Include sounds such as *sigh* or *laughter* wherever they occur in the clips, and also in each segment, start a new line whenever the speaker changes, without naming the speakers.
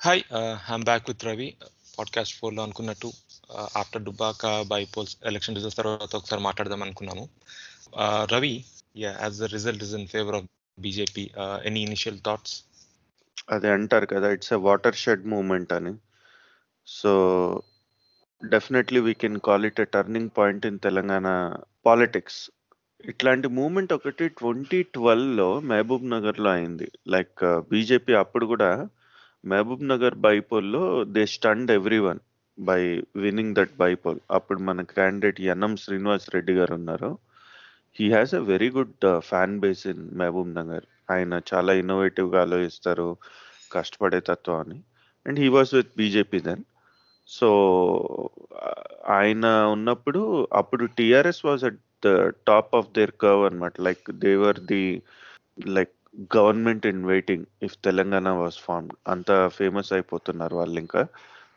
Hi I'm back with Ravi podcast ఫోర్లో అనుకున్నట్టు after Dubbaka by polls election results తర్వాత ఒకసారి మాట్లాడదాం అనుకున్నాము. Ravi ya as the result is in favour of BJP any initial thoughts
అదే అంటారు కదా it's a watershed moment అని. So definitely we can call it a turning point in Telangana politics ఇట్లాంటి moment ఒకటి twenty ట్వెల్వ్లో మహబూబ్ నగర్లో అయింది. లైక్ బీజేపీ uh, అప్పుడు కూడా Mahabub Nagar బైపోల్లో they stunned everyone by winning that bypoll. అప్పుడు మన క్యాండిడేట్ ఎన్ఎం శ్రీనివాస్ రెడ్డి గారు ఉన్నారు. He has a very good fan base in Mahbubnagar. ఆయన చాలా ఇన్నోవేటివ్గా ఆలోచిస్తారు కష్టపడే తత్వం అని. And he was with BJP then so ఆయన ఉన్నప్పుడు అప్పుడు TRS was at the top of their curve అనమాట like they were the like government in waiting if Telangana was formed అంత ఫేమస్ అయిపోతున్నారు వాళ్ళు ఇంకా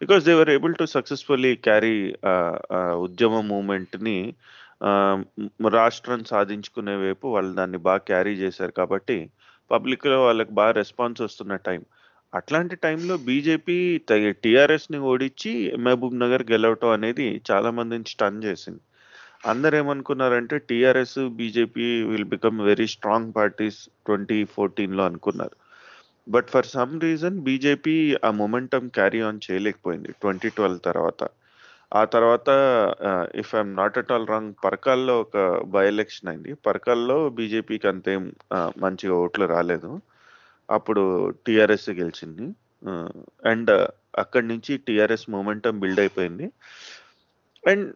because they were able to successfully carry ఉద్యమ మూమెంట్ని రాష్ట్రం సాధించుకునే వైపు వాళ్ళు దాన్ని బాగా క్యారీ చేశారు కాబట్టి పబ్లిక్లో వాళ్ళకి బాగా రెస్పాన్స్ వస్తున్న టైం. అట్లాంటి టైంలో బీజేపీ టీఆర్ఎస్ని ఓడించి మహబూబ్ నగర్ గెలవటం అనేది చాలా మందిని స్టన్ చేసింది. అందరు ఏమనుకున్నారంటే TRS BJP will become very strong parties twenty ఫోర్టీన్లో అనుకున్నారు. But for some reason BJP ఆ మొమెంటం క్యారీ ఆన్ చేయలేకపోయింది ట్వంటీ ట్వెల్వ్ తర్వాత. ఆ తర్వాత if I'm not at all wrong పరకాల్లో ఒక బై ఎలక్షన్ అయింది. పరకాల్లో బీజేపీకి అంతేం మంచిగా ఓట్లు రాలేదు. అప్పుడు టీఆర్ఎస్ గెలిచింది. అండ్ అక్కడి నుంచి టీఆర్ఎస్ మూమెంటం బిల్డ్ అయిపోయింది. అండ్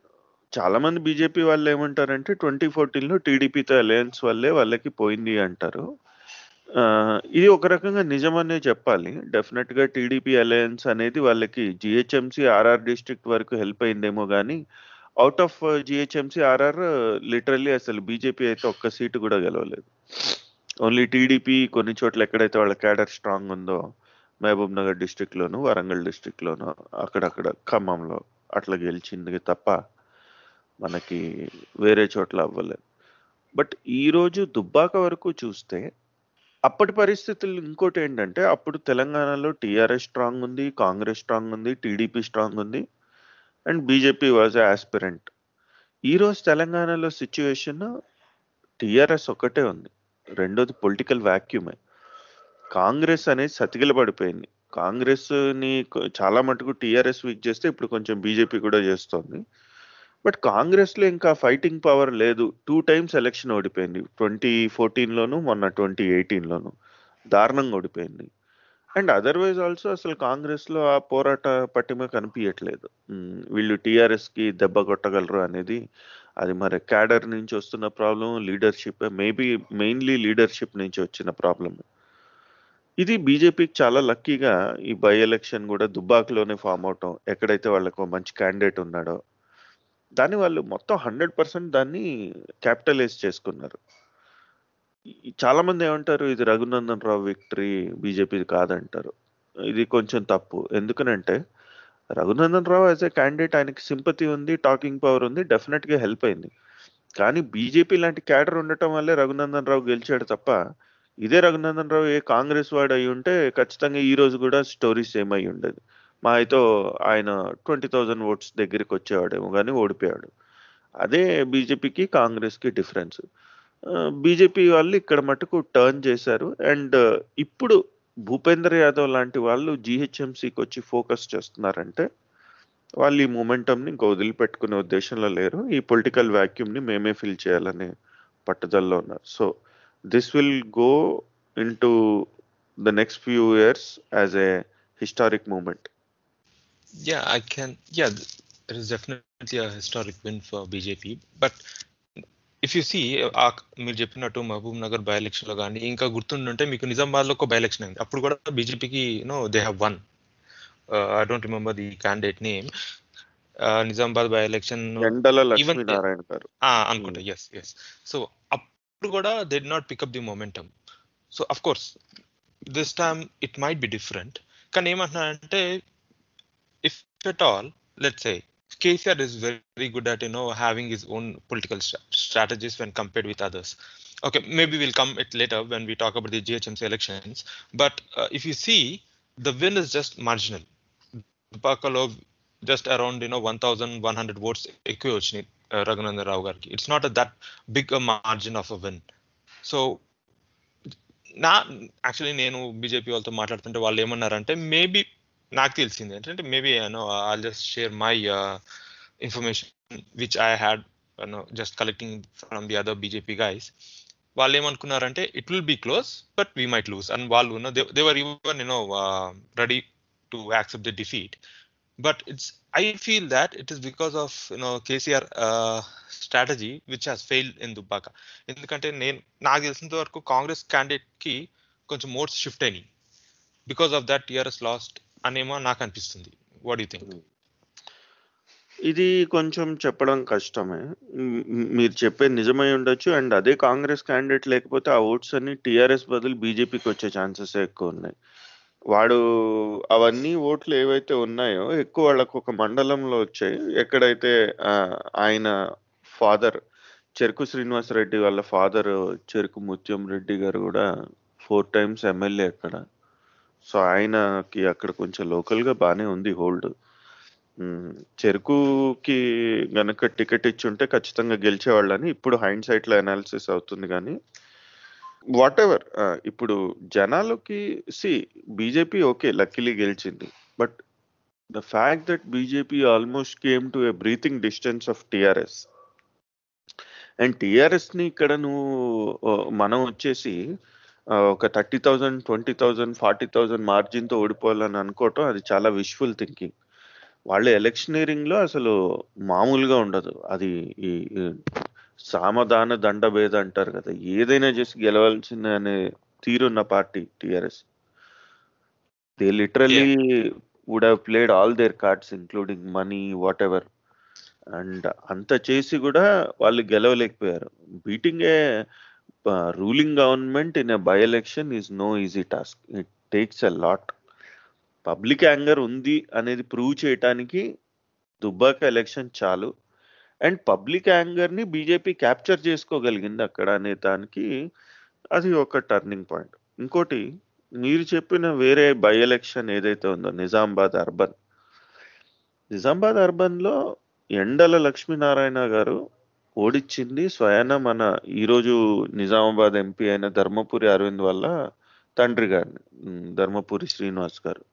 చాలా మంది బీజేపీ వాళ్ళు ఏమంటారంటే ట్వంటీ ఫోర్టీన్లో టీడీపీతో అలయన్స్ వల్లే వాళ్ళకి పోయింది అంటారు. ఇది ఒక రకంగా నిజమనే చెప్పాలి. డెఫినెట్గా టీడీపీ అలయన్స్ అనేది వాళ్ళకి జిహెచ్ఎంసీ ఆర్ఆర్ డిస్ట్రిక్ట్ వరకు హెల్ప్ అయిందేమో కానీ out of GHMC RR literally అసలు బీజేపీ అయితే ఒక్క సీటు కూడా గెలవలేదు. ఓన్లీ టీడీపీ కొన్ని చోట్ల ఎక్కడైతే వాళ్ళ క్యాడర్ స్ట్రాంగ్ ఉందో మహబూబ్ నగర్ డిస్ట్రిక్ట్లోను వరంగల్ డిస్ట్రిక్ట్లోను అక్కడక్కడ ఖమ్మంలో అట్లా గెలిచింది తప్ప మనకి వేరే చోట్ల అవ్వలేదు. బట్ ఈరోజు దుబ్బాక వరకు చూస్తే అప్పటి పరిస్థితులు ఇంకోటి ఏంటంటే అప్పుడు తెలంగాణలో టీఆర్ఎస్ స్ట్రాంగ్ ఉంది కాంగ్రెస్ స్ట్రాంగ్ ఉంది టీడీపీ స్ట్రాంగ్ ఉంది అండ్ బీజేపీ వాజ్ ఆస్పిరెంట్ ఈరోజు తెలంగాణలో సిచ్యువేషన్ టీఆర్ఎస్ ఒకటే ఉంది. రెండోది పొలిటికల్ వ్యాక్యూమే కాంగ్రెస్ అనేది సతికిల పడిపోయింది. కాంగ్రెస్ని చాలా మటుకు టీఆర్ఎస్ వీక్ చేస్తే ఇప్పుడు కొంచెం బీజేపీ కూడా చేస్తోంది. బట్ కాంగ్రెస్లో ఇంకా ఫైటింగ్ పవర్ లేదు. టూ టైమ్స్ ఎలక్షన్ ఓడిపోయింది. ట్వంటీ ఫోర్టీన్లోను మొన్న ట్వంటీ ఎయిటీన్లోను. దారుణంగా ఓడిపోయింది. అండ్ అదర్వైజ్ ఆల్సో అసలు కాంగ్రెస్లో ఆ పోరాట పట్టిమ కనిపించట్లేదు వీళ్ళు టీఆర్ఎస్కి దెబ్బ కొట్టగలరు అనేది అది మరి క్యాడర్ నుంచి వస్తున్న problem leadership maybe mainly leadership నుంచి వచ్చిన ప్రాబ్లం ఇది బీజేపీకి చాలా లక్కీగా ఈ బై ఎలక్షన్ కూడా దుబ్బాకులోనే ఫామ్ అవటం ఎక్కడైతే వాళ్ళకు మంచి క్యాండిడేట్ ఉన్నాడో దాన్ని వాళ్ళు మొత్తం హండ్రెడ్ పర్సెంట్ దాన్ని క్యాపిటలైజ్ చేసుకున్నారు. చాలా మంది ఏమంటారు ఇది రఘునందన్ రావు విక్టరీ బీజేపీ కాదంటారు. ఇది కొంచెం తప్పు. ఎందుకనంటే Raghunandan Rao as a candidate ఆయనకి సింపతి ఉంది టాకింగ్ పవర్ ఉంది డెఫినెట్గా హెల్ప్ అయింది. కానీ బీజేపీ లాంటి క్యాడర్ ఉండటం వల్లే రఘునందన్ రావు గెలిచాడు తప్ప ఇదే రఘునందన్ రావు ఏ కాంగ్రెస్ వాడు అయి ఉంటే ఖచ్చితంగా ఈ రోజు కూడా స్టోరీస్ ఏమై ఉండేది. మా అయితే ఆయన ట్వంటీ థౌజండ్ ఓట్స్ దగ్గరికి వచ్చేవాడేమో కానీ ఓడిపోయాడు. అదే బీజేపీకి కాంగ్రెస్కి డిఫరెన్స్. బీజేపీ వాళ్ళు ఇక్కడ మటుకు టర్న్ చేశారు. అండ్ ఇప్పుడు భూపేంద్ర యాదవ్ లాంటి వాళ్ళు జిహెచ్ఎంసీకి వచ్చి ఫోకస్ చేస్తున్నారంటే వాళ్ళు ఈ మూమెంటంని ఇంకా వదిలిపెట్టుకునే ఉద్దేశంలో లేరు. ఈ పొలిటికల్ వ్యాక్యూమ్ని మేమే ఫిల్ చేయాలనే పట్టుదలలో ఉన్నారు. So this will go into the next few years as a historic moment
Yeah, I can. Yeah, it is definitely a historic win for BJP. But if you see మీరు చెప్పినట్టు Mahabubnagar by ఎలక్షన్లో కానీ ఇంకా గుర్తుండుంటే మీకు నిజామాబాద్లో ఒక by election అయింది. అప్పుడు కూడా బీజేపీకి no they have one I don't remember the candidate name Nizamabad by election అనుకుంటా ఎస్ ఎస్ సో అప్పుడు కూడా they not pick up the momentum so of course this time it might be different కానీ ఏమంటున్నారంటే if at all, let's say KCR is very good at you know having his own political st- strategies when compared with others. Okay, maybe we'll come it later when we talk about the GHMC elections. But uh, if you see, the win is just marginal. దుబ్బాకలో just around you know 1100 votes ఎక్కువ వచ్చినాయి రఘునందన్ రావు గారికి it's not that big margin of a win so నా actually నేను BJP వాళ్ళతో మాట్లాడుతుంటే వాళ్ళు ఏమన్నారంటే మేబీ నాకు తెలిసింది ఏంటంటే maybe you know I just share my information which I had just collecting from the other BJP guys వాళ్ళు ఏమనుకున్నారంటే it will be close but we might lose and వాళ్ళు they were even you know ready to accept the defeat but it's i feel that it is because of you know kcr uh, strategy which has failed in Dubbaka ఎందుకంటే నేను నాకు తెలిసినంత వరకు కాంగ్రెస్ క్యాండిడేట్కి కొంచెం మోడ్స్ shift అయినాయి. Because of that TRS lost అనేమో నాకు అనిపిస్తుంది వాట్ యు థింక్ hmm.
ఇది కొంచెం చెప్పడం కష్టమే. మీరు చెప్పేది నిజమై ఉండొచ్చు. అండ్ అదే కాంగ్రెస్ క్యాండిడేట్ లేకపోతే ఆ ఓట్స్ అన్ని టీఆర్ఎస్ బదులు బీజేపీకి వచ్చే ఛాన్సెస్ ఎక్కువ ఉన్నాయి వాడు అవన్నీ ఓట్లు ఏవైతే ఉన్నాయో ఎక్కువ వాళ్ళకు ఒక మండలంలో వచ్చాయి. ఎక్కడైతే ఆయన ఫాదర్ చెరుకు శ్రీనివాసరెడ్డి వాళ్ళ ఫాదర్ చెరుకు ముత్యం రెడ్డి గారు కూడా ఫోర్ టైమ్స్ ఎమ్మెల్యే అక్కడ. సో ఆయనకి అక్కడ కొంచెం లోకల్గా బాగానే ఉంది హోల్డ్. చెరుకుకి గనక టికెట్ ఇచ్చి ఉంటే ఖచ్చితంగా గెలిచేవాళ్ళని. ఇప్పుడు హైండ్ సైట్లో అనాలిసిస్ అవుతుంది కానీ వాట్ ఎవర్ ఇప్పుడు జనాలకి సి బీజేపీ ఓకే లక్కీలీ గెలిచింది. But the fact that BJP almost came to a breathing distance of TRS. And టీఆర్ఎస్ని ఇక్కడ నువ్వు మనం వచ్చేసి ఒక thirty thousand twenty thousand forty thousand మార్జిన్తో ఓడిపోవాలని అనుకోవటం అది చాలా విష్ఫుల్ థింకింగ్ వాళ్ళ ఎలక్షనీరింగ్లో అసలు మామూలుగా ఉండదు. అది ఈ సామధాన దండభేద అంటారు కదా ఏదైనా చేసి గెలవాల్సిన అనే తీరున్న party TRS. They literally would have played all their cards including money whatever and అంత చేసి కూడా వాళ్ళు గెలవలేకపోయారు. Beating a ruling government in a by election is no easy task it takes a lot public anger ఉంది అనేది prove చేయటానికి Dubbaka election చాలు. And public యాంగర్ని BJP capture చేసుకోగలిగింది అక్కడ అనే దానికి అది ఒక టర్నింగ్ పాయింట్ ఇంకోటి మీరు చెప్పిన వేరే బై ఎలక్షన్ ఏదైతే ఉందో నిజామాబాద్ అర్బన్. నిజామాబాద్ అర్బన్లో ఎండల లక్ష్మీనారాయణ గారు ఓడిచ్చింది స్వయాన మన ఈరోజు నిజామాబాద్ ఎంపీ అయిన ధర్మపురి అరవింద్ వల్ల తండ్రి గారిని ధర్మపురి శ్రీనివాస్ గారు.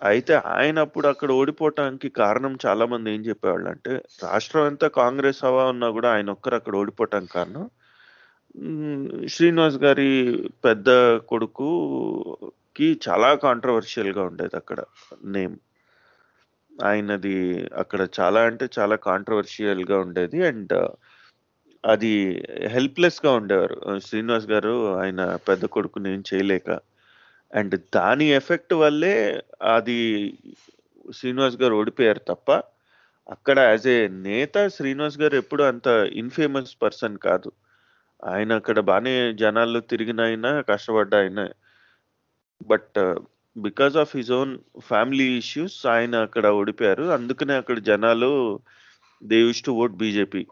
అయితే ఆయన అప్పుడు అక్కడ ఓడిపోవటానికి కారణం చాలా మంది ఏం చెప్పేవాళ్ళు అంటే రాష్ట్రం అంతా కాంగ్రెస్ హవా ఉన్నా కూడా ఆయన ఒక్కరు అక్కడ ఓడిపోవటానికి కారణం. శ్రీనివాస్ గారి పెద్ద కొడుకుకి చాలా కాంట్రవర్షియల్గా ఉండేది అక్కడ నేమ్. ఆయనది అక్కడ చాలా అంటే చాలా కాంట్రవర్షియల్గా ఉండేది. అండ్ అది హెల్ప్లెస్గా ఉండేవారు. శ్రీనివాస్ గారు ఆయన పెద్ద కొడుకుని ఏం చేయలేక. అండ్ దాని ఎఫెక్ట్ వల్లే అది శ్రీనివాస్ గారు ఓడిపోయారు తప్ప అక్కడ యాజ్ ఏ నేత శ్రీనివాస్ గారు ఎప్పుడు అంత ఇన్ఫేమస్ పర్సన్ కాదు. ఆయన అక్కడ బాగానే జనాల్లో తిరిగిన అయినా కష్టపడ్డ ఆయన. But because of his own family issues ఆయన అక్కడ ఓడిపోయారు. అందుకనే అక్కడ జనాలు they use to vote BJP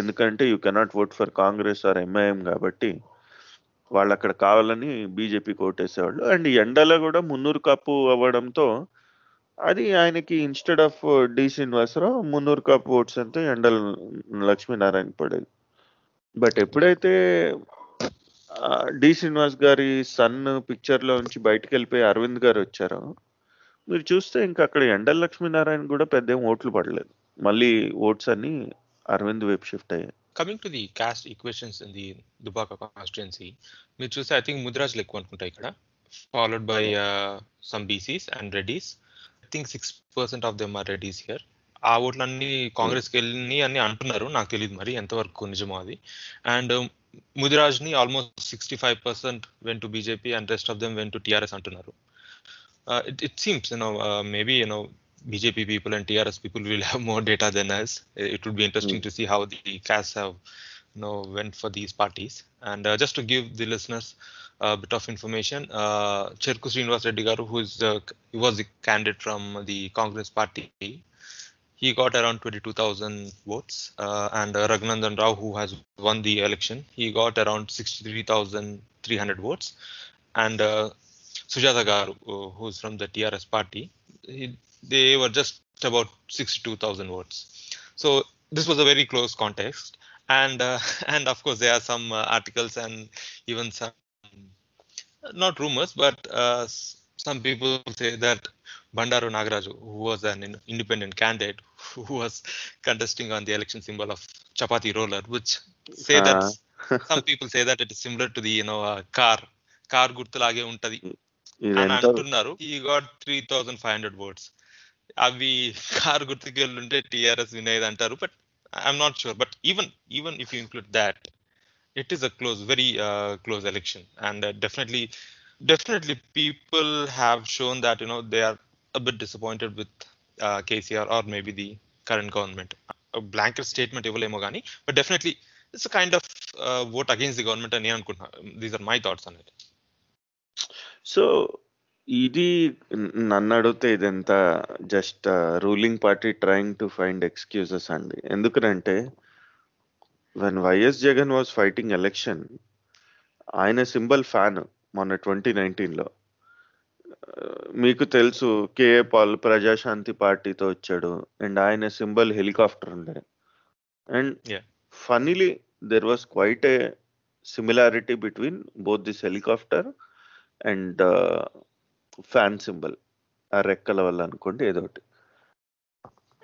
ఎందుకంటే you cannot vote for Congress or MIM కాబట్టి వాళ్ళు అక్కడ కావాలని బీజేపీకి ఓటేసేవాళ్ళు. అండ్ ఎండలో కూడా మున్నూరు కప్పు అవ్వడంతో అది ఆయనకి instead of D Srinivasa Rao Munnuru Kapu votes అంతా ఎండల లక్ష్మీనారాయణ పడేది. బట్ ఎప్పుడైతే డి శ్రీనివాస్ గారి సన్ పిక్చర్లో నుంచి బయటకు వెళ్ళిపోయి అరవింద్ గారు వచ్చారు. మీరు చూస్తే ఇంకా అక్కడ ఎండల లక్ష్మీనారాయణ కూడా పెద్ద ఏం ఓట్లు పడలేదు. మళ్ళీ ఓట్స్ అన్ని అరవింద్ వైపు షిఫ్ట్ అయ్యాయి.
Coming to the caste equations in the Dubbaka constituency మీరు చూస్తే ఐ థింక్ ముద్రాజులు ఎక్కువ అనుకుంటా ఇక్కడ followed by some BCs and Reddys I think six percent of them are Reddys here ఆ ఓట్లన్నీ కాంగ్రెస్కి వెళ్ళి అని అంటున్నారు నాకు తెలియదు మరి ఎంతవరకు నిజమో అది and ముదిరాజ్ని almost sixty five percent went to BJP and rest of them went to TRS అంటున్నారు it it seems you know maybe you know BJP people and TRS people will have more data than us. It would be interesting to see how the casts have, you know, went for these parties. And uh, just to give the listeners a bit of information, uh, Cherku Srinivas Reddy garu, who is the, he was the candidate from the Congress party. He got around 22,000 votes, uh, and uh, Raghunandan Rao, who has won the election, he got around 63,300 votes, and uh, Sujata Garu, uh, who's from the TRS party, he, they were just about 62,000 votes. So this was a very close contest. And uh, *laughs* and of course, there are some uh, articles and even some, not rumors, but uh, some people say that Bandaru Nagaraju, who was an in- independent candidate, who was contesting on the election symbol of chapati roller, which say that some people say that it is similar to the you know uh, car car గుర్తులాగే ఉంటది అని అంటున్నారు ఈ got three thousand five hundred words అవి car గుర్తుకి వెళ్ళుంటే TRS వినేది అంటారు but I'm not sure but even even if you include that it is a close, very uh, close election, and uh, definitely, definitely, people have shown that you know they are a bit disappointed with uh, KCR or maybe the current government. A blanket statement ఇవ్వలేమో కానీ but definitely it's a kind of uh, vote against the government అని అనుకుంటున్నా these are my thoughts on it.
So ఇది నన్ను అడిగితే ఇదంతా just ruling party trying to find excuses అండి ఎందుకంటే when YS Jagan was fighting election ఆయన symbol fan మొన్న ట్వంటీ నైన్టీన్లో మీకు తెలుసు కేఏ పాల్ ప్రజాశాంతి పార్టీతో వచ్చాడు. అండ్ ఆయన సింబల్ హెలికాప్టర్ ఉండే.
And.
Funnily there was quite a similarity between both this helicopter and fan symbol. ఆ రెక్కల వల్ల అనుకోండి ఏదో ఒకటి.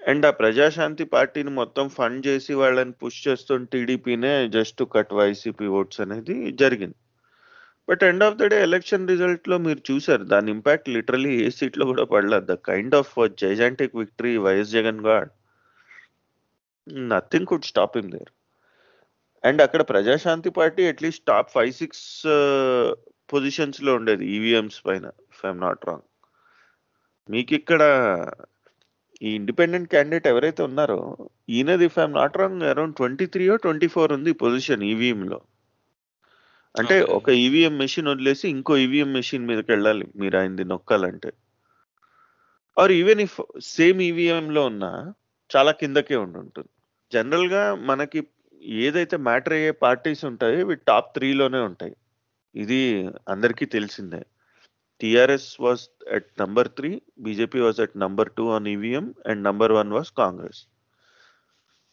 అండ్ ఆ ప్రజాశాంతి పార్టీని మొత్తం ఫండ్ చేసి వాళ్ళని పుష్ చేస్తున్న టీడీపీనే జస్ట్ కట్ వైసీపీ ఓట్స్ అనేది జరిగింది. But end of the day election రిజల్ట్లో మీరు చూసారు దాని ఇంపాక్ట్ లిటరలీ ఏ సీట్లో కూడా పడలేదు. The kind of gigantic victory YS Jagan got. Nothing could stop in there. And అక్కడ Praja Shanti party at least top five six పొజిషన్స్లో ఉండేది ఈవీఎంస్ పైన ఇఫ్ ఐఎమ్ నాట్ రాంగ్ మీకు ఇక్కడ ఈ ఇండిపెండెంట్ క్యాండిడేట్ ఎవరైతే ఉన్నారో ఈయనది if I'm not wrong around twenty three twenty four ఉంది పొజిషన్ ఈవీఎంలో లో అంటే. ఒక ఈవీఎం మెషిన్ వదిలేసి ఇంకో ఈవీఎం మెషిన్ మీదకి వెళ్ళాలి మీరు ఆయనది నొక్కాలంటే. Or even if same EVM లో ఉన్నా చాలా కిందకే ఉండి ఉంటుంది జనరల్గా మనకి ఏదైతే మ్యాటర్ అయ్యే పార్టీస్ ఉంటాయో ఇవి టాప్ త్రీలోనే ఉంటాయి. ఇది అందరికీ తెలిసిందే. TRS was at number three BJP was at number two on EVM and number one was Congress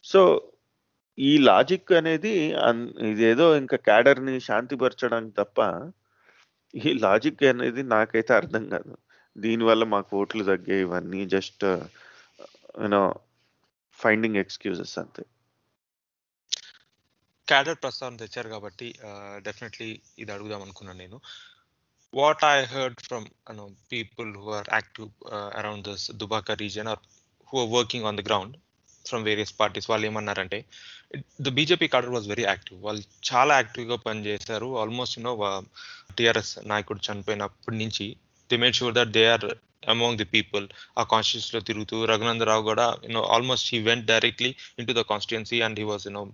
so ఈ లాజిక్ అనేది అన్- ఇదేదో ఇంకా క్యాడర్ని శాంతిపరచడానికి తప్ప ఈ లాజిక్ అనేది నాకైతే అర్థం కాదు. దీనివల్ల మాకు ఓట్లు తగ్గాయి ఇవన్నీ just you know finding excuses అంతే.
క్యాడర్ ప్రస్తావన తెచ్చారు కాబట్టి డెఫినెట్లీ ఇది అడుగుదాం అనుకున్నాను నేను. What I heard from no people who are active around this Dubbaka region or who are working on the ground from various parties వాళ్ళు ఏమన్నారంటే the BJP cadre was very active వాళ్ళు చాలా యాక్టివ్గా పనిచేశారు. ఆల్మోస్ట్ యూనో టిఆర్ఎస్ నాయకుడు చనిపోయినప్పటి నుంచి they made sure that they are among the people ఆ కాన్స్టిట్యూన్స్లో తిరుగుతూ రఘునందరావు కూడా you know almost he went directly into the constituency and he was you know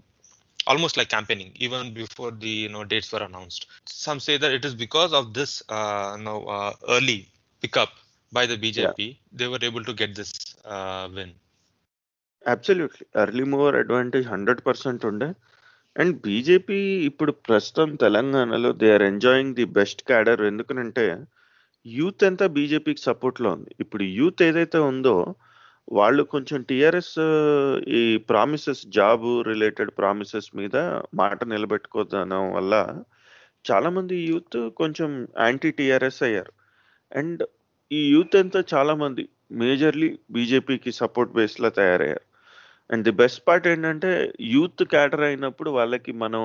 almost like campaigning even before the you know dates were announced. Some say that it is because of this uh, you know uh, early pickup by the bjp they were able to get this uh, win.
Absolutely early mover advantage hundred percent ఉండే. And BJP ఇప్పుడు ప్రస్తుతం తెలంగాణలో they are enjoying the best cadre ఎందుకనంటే youth అంతా బీజేపీకి సపోర్ట్లో ఉంది. ఇప్పుడు youth ఏదైతే ఉందో వాళ్ళు కొంచెం టీఆర్ఎస్ ఈ ప్రామిసెస్ జాబ్ రిలేటెడ్ ప్రామిసెస్ మీద మాట నిలబెట్టుకోదనం వల్ల చాలామంది యూత్ కొంచెం యాంటీ టీఆర్ఎస్ అయ్యారు. అండ్ ఈ యూత్ అంతా చాలామంది మేజర్లీ బీజేపీకి సపోర్ట్ బేస్లో తయారయ్యారు. అండ్ ది బెస్ట్ పార్ట్ ఏంటంటే యూత్ క్యాటర్ అయినప్పుడు వాళ్ళకి మనం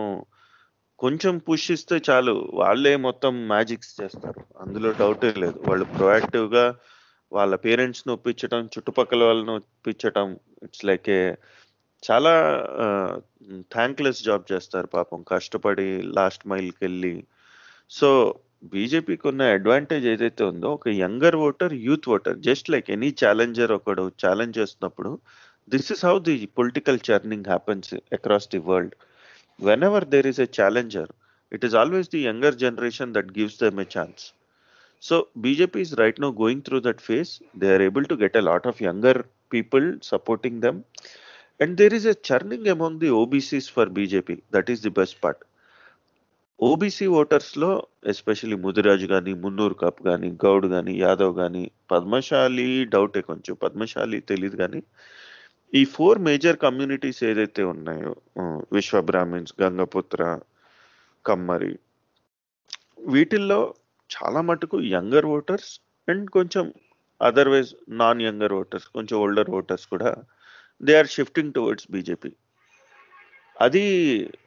కొంచెం పుష్ ఇస్తే చాలు. వాళ్ళే మొత్తం మ్యాజిక్స్ చేస్తారు. అందులో డౌటే లేదు. వాళ్ళు ప్రొయాక్టివ్గా వాళ్ళ పేరెంట్స్ని ఒప్పించడం చుట్టుపక్కల వాళ్ళని ఒప్పించడం ఇట్స్ లైక్ ఏ చాలా థ్యాంక్లెస్ జాబ్ చేస్తారు పాపం. కష్టపడి లాస్ట్ మైల్కి వెళ్ళి సో బీజేపీకి ఉన్న అడ్వాంటేజ్ ఏదైతే ఉందో ఒక younger voter youth voter just like any challenger ఒకడు ఛాలెంజ్ చేస్తున్నప్పుడు This is how the political churning happens across the world whenever there is a challenger it is always the younger generation that gives them a chance. So BJP is right now going through that phase. They are able to get a lot of younger people supporting them. And there is a churning among the OBCs for BJP. That is the best part. OBC ఓటర్స్లో especially Mudiraj కానీ Munnuru cup కానీ గౌడ్ కానీ యాదవ్ కానీ పద్మశాలి డౌటే కొంచెం పద్మశాలి తెలియదు కానీ ఈ four major communities ఏదైతే ఉన్నాయో విశ్వ బ్రాహ్మిన్స్ గంగపుత్ర కమ్మరి వీటిల్లో చాలా మటుకు యంగర్ ఓటర్స్ అండ్ కొంచెం అదర్వైజ్ నాన్ యంగర్ ఓటర్స్ కొంచెం ఓల్డర్ ఓటర్స్ కూడా they are shifting towards BJP. అది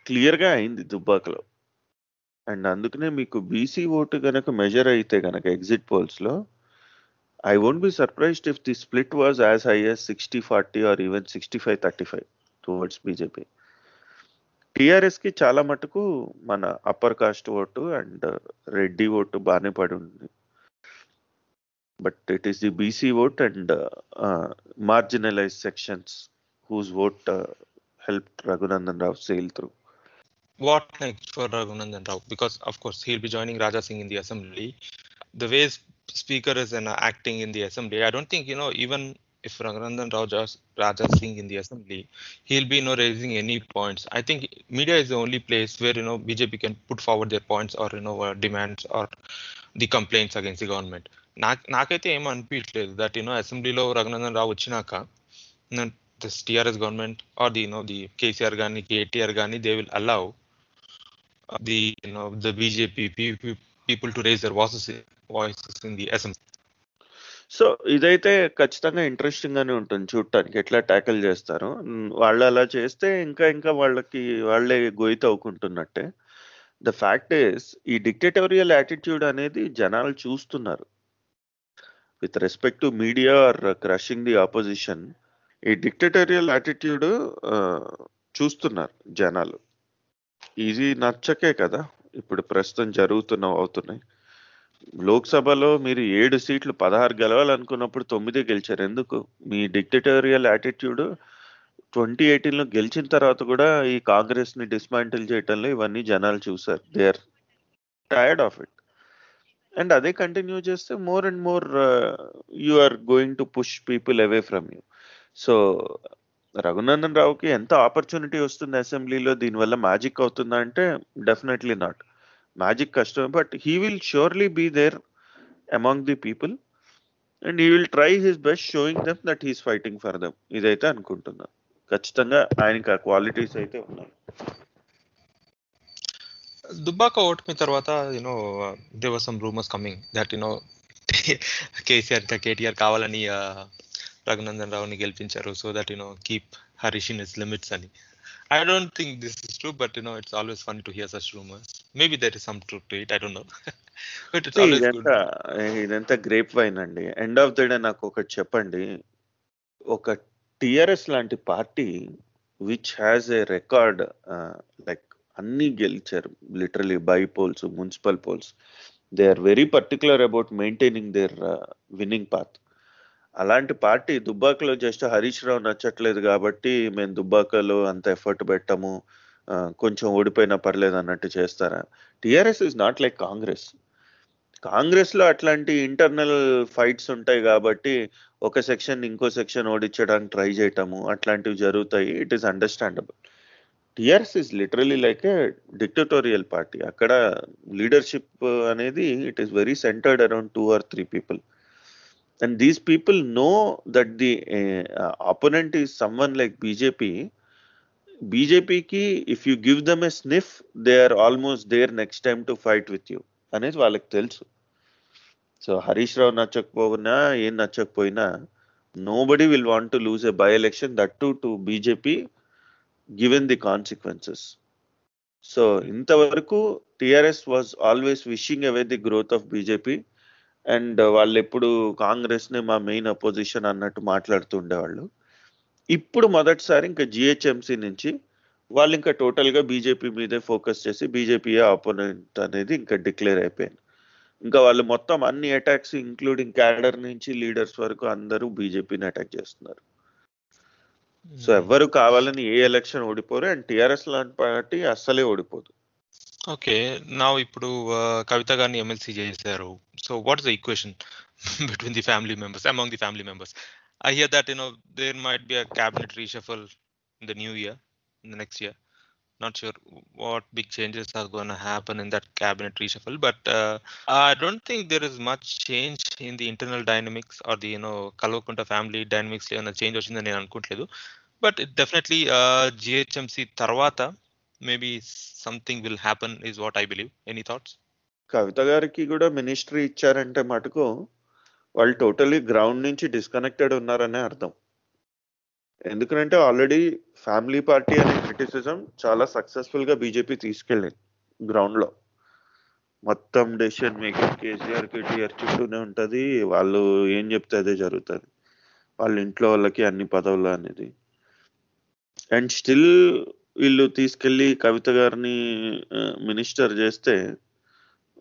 క్లియర్గా అయింది దుబ్బాకలో. అండ్ అందుకనే మీకు బీసీ ఓటు కనుక మెజర్ అయితే కనుక ఎగ్జిట్ పోల్స్లో I won't be surprised if the split was as high as sixty forty or even sixty five thirty five towards BJP టీఆర్ఎస్కి చాలా మటుకు మన upper caste vote and Reddy vote బాగానే పడి ఉంది but it is the BC vote and marginalize sections whose vote help Raghunandan Rao sail through
What next for Raghunandan Rao? Because of course he'll be joining Raja Singh in the assembly. The way s- speaker is uh, acting in the assembly, I don't think you know even if Raghunandan Rao just Raja Singh in the assembly, he'll be you know raising any points. I think media is the only place where you know BJP can put forward their points or you know uh, demands or the complaints against the government. నాకు నాకైతే ఏం అనిపించలేదు that you know అసెంబ్లీలో రఘునందన్ రావు వచ్చినాక this TRS government are the you know the KCR కానీ కేటీఆర్ కానీ they will allow the you know the BJP pe- pe- people to voices in the voices
so ఇదైతే ఖచ్చితంగా ఇంట్రెస్టింగ్ గానే ఉంటుంది చూడటానికి ఎట్లా ట్యాకిల్ చేస్తారు. వాళ్ళు అలా చేస్తే ఇంకా ఇంకా వాళ్ళకి వాళ్ళే గొయ్యి అవుకుంటున్నట్టే ద ఫ్యాక్ట్ ఇస్ ఈ డిక్టేటోరియల్ యాటిట్యూడ్ అనేది జనాలు చూస్తున్నారు. With respect to media or crushing the opposition ఈ డిక్టేటోరియల్ యాటిట్యూడ్ చూస్తున్నారు జనాలు. ఇది నచ్చకే కదా ఇప్పుడు ప్రస్తుతం జరుగుతున్నవి అవుతున్నాయి. లోక్సభలో మీరు ఏడు సీట్లు పదహారు గెలవాలనుకున్నప్పుడు తొమ్మిదే గెలిచారు. ఎందుకు? మీ డిక్టేటోరియల్ యాటిట్యూడ్ ట్వంటీ ఎయిటీన్లో గెలిచిన తర్వాత కూడా ఈ కాంగ్రెస్ని డిస్మాంటిల్ చేయటంలో ఇవన్నీ జనాలు చూసారు they are tired of it and అదే కంటిన్యూ చేస్తే more and more you are going to push people away from you so Raghunandan రావుకి ఎంత ఆపర్చునిటీ వస్తుంది అసెంబ్లీలో దీనివల్ల మ్యాజిక్ అవుతుందా? అంటే డెఫినెట్లీ నాట్ మ్యాజిక్ కష్టం but he will surely be there among the people and he will try his best showing them that he's fighting for them ఇదైతే అనుకుంటున్నా. ఖచ్చితంగా ఆయనకి ఆ క్వాలిటీస్ అయితే ఉన్నాయి.
దుబ్బాక ఓటమి తర్వాత you know there were some rumours coming that you know KCR ఇంకా కేటీఆర్ కావాలని రఘునందన్ రావుని గెలిపించారు so that you know keep Harish in his limits అని. I don't think this is true but you know it's always fun to hear such rumours maybe there is some truth to it I don't know but it's always good
ఇదంతా ఇదంతా grapevine అండి. End of the day నాకు ఒకటి చెప్పండి. ఒక TRS లాంటి party which has a record like అన్ని గెలిచారు literally by polls municipal polls they are very particular about maintaining their winning path అలాంటి పార్టీ దుబ్బాకలో జస్ట్ హరీష్ రావు నచ్చట్లేదు కాబట్టి మేము దుబ్బాకలో అంత ఎఫర్ట్ పెట్టము కొంచెం ఓడిపోయినా పర్లేదు అన్నట్టు చేస్తారా? TRS is not like Congress. కాంగ్రెస్లో అట్లాంటి ఇంటర్నల్ ఫైట్స్ ఉంటాయి కాబట్టి ఒక సెక్షన్ ఇంకో సెక్షన్ ఓడించడానికి ట్రై చేయటము అట్లాంటివి జరుగుతాయి. It is understandable TRS is literally like a dictatorial party అక్కడ లీడర్షిప్ అనేది it is very centred around two or three people and these people know that the opponent is someone like BJP బీజేపీకి if you give them a sniff they are almost there next time to fight with you అనేది వాళ్ళకి తెలుసు. So Harish Rao నచ్చకపోయినా ఏం నచ్చకపోయినా nobody will want to lose a by election that to to BJP given the consequences so ఇంతవరకు TRS was always wishing away the growth of BJP and వాళ్ళు ఎప్పుడు కాంగ్రెస్ని మా మెయిన్ అపోజిషన్ అన్నట్టు మాట్లాడుతూ ఉండేవాళ్ళు ఇప్పుడు మొదటిసారి ఇంకా జిహెచ్ఎంసీ నుంచి వాళ్ళు ఇంకా టోటల్గా బీజేపీ మీదే ఫోకస్ చేసి బీజేపీ ఆపోనెంట్ అనేది ఇంకా డిక్లేర్ అయిపోయింది. ఇంకా వాళ్ళు మొత్తం అన్ని అటాక్స్ ఇంక్లూడింగ్ క్యాడర్ నుంచి లీడర్స్ వరకు అందరూ బీజేపీని అటాక్ చేస్తున్నారు. సో ఎవ్వరు కావాలని ఏ ఎలక్షన్ ఓడిపోరు అండ్ టిఆర్ఎస్ లాంటి పార్టీ అస్సలే ఓడిపోదు.
ఓకే నా ఇప్పుడు uh, కవిత గారిని ఎమ్మెల్సీ చేశారు so what is the equation *laughs* between the family members among the family members I hear that you know there might be a cabinet reshuffle in the new year in the next year not sure what big changes are going to happen in that cabinet reshuffle. But uh, I don't think there is much change in the internal dynamics or the you know Kalvakunta family dynamics ఏమైనా change వచ్చిందని నేను అనుకోవట్లేదు but definitely GHMC తర్వాత maybe something will happen is what I believe any thoughts
Kavitha గారికి కూడా ministry ఇచ్చారంటే మటుకు వాళ్ళు టోటలీ గ్రౌండ్ నుంచి డిస్కనెక్టెడ్ ఉన్నారనే అర్థం. ఎందుకంటే ఆల్రెడీ ఫ్యామిలీ పార్టీ అనే క్రిటిసిజం చాలా సక్సెస్ఫుల్గా బీజేపీ తీసుకెళ్ళింది గ్రౌండ్లో మొత్తం డెసిషన్ మేకింగ్ కేసీఆర్ కేటీఆర్ చుట్టూనే ఉంటది. వాళ్ళు ఏం చెప్తే అదే జరుగుతుంది. వాళ్ళ ఇంట్లో వాళ్ళకి అన్ని పదవులు అనేది. అండ్ స్టిల్ వీళ్ళు తీసుకెళ్ళి కవిత గారిని మినిస్టర్ చేస్తే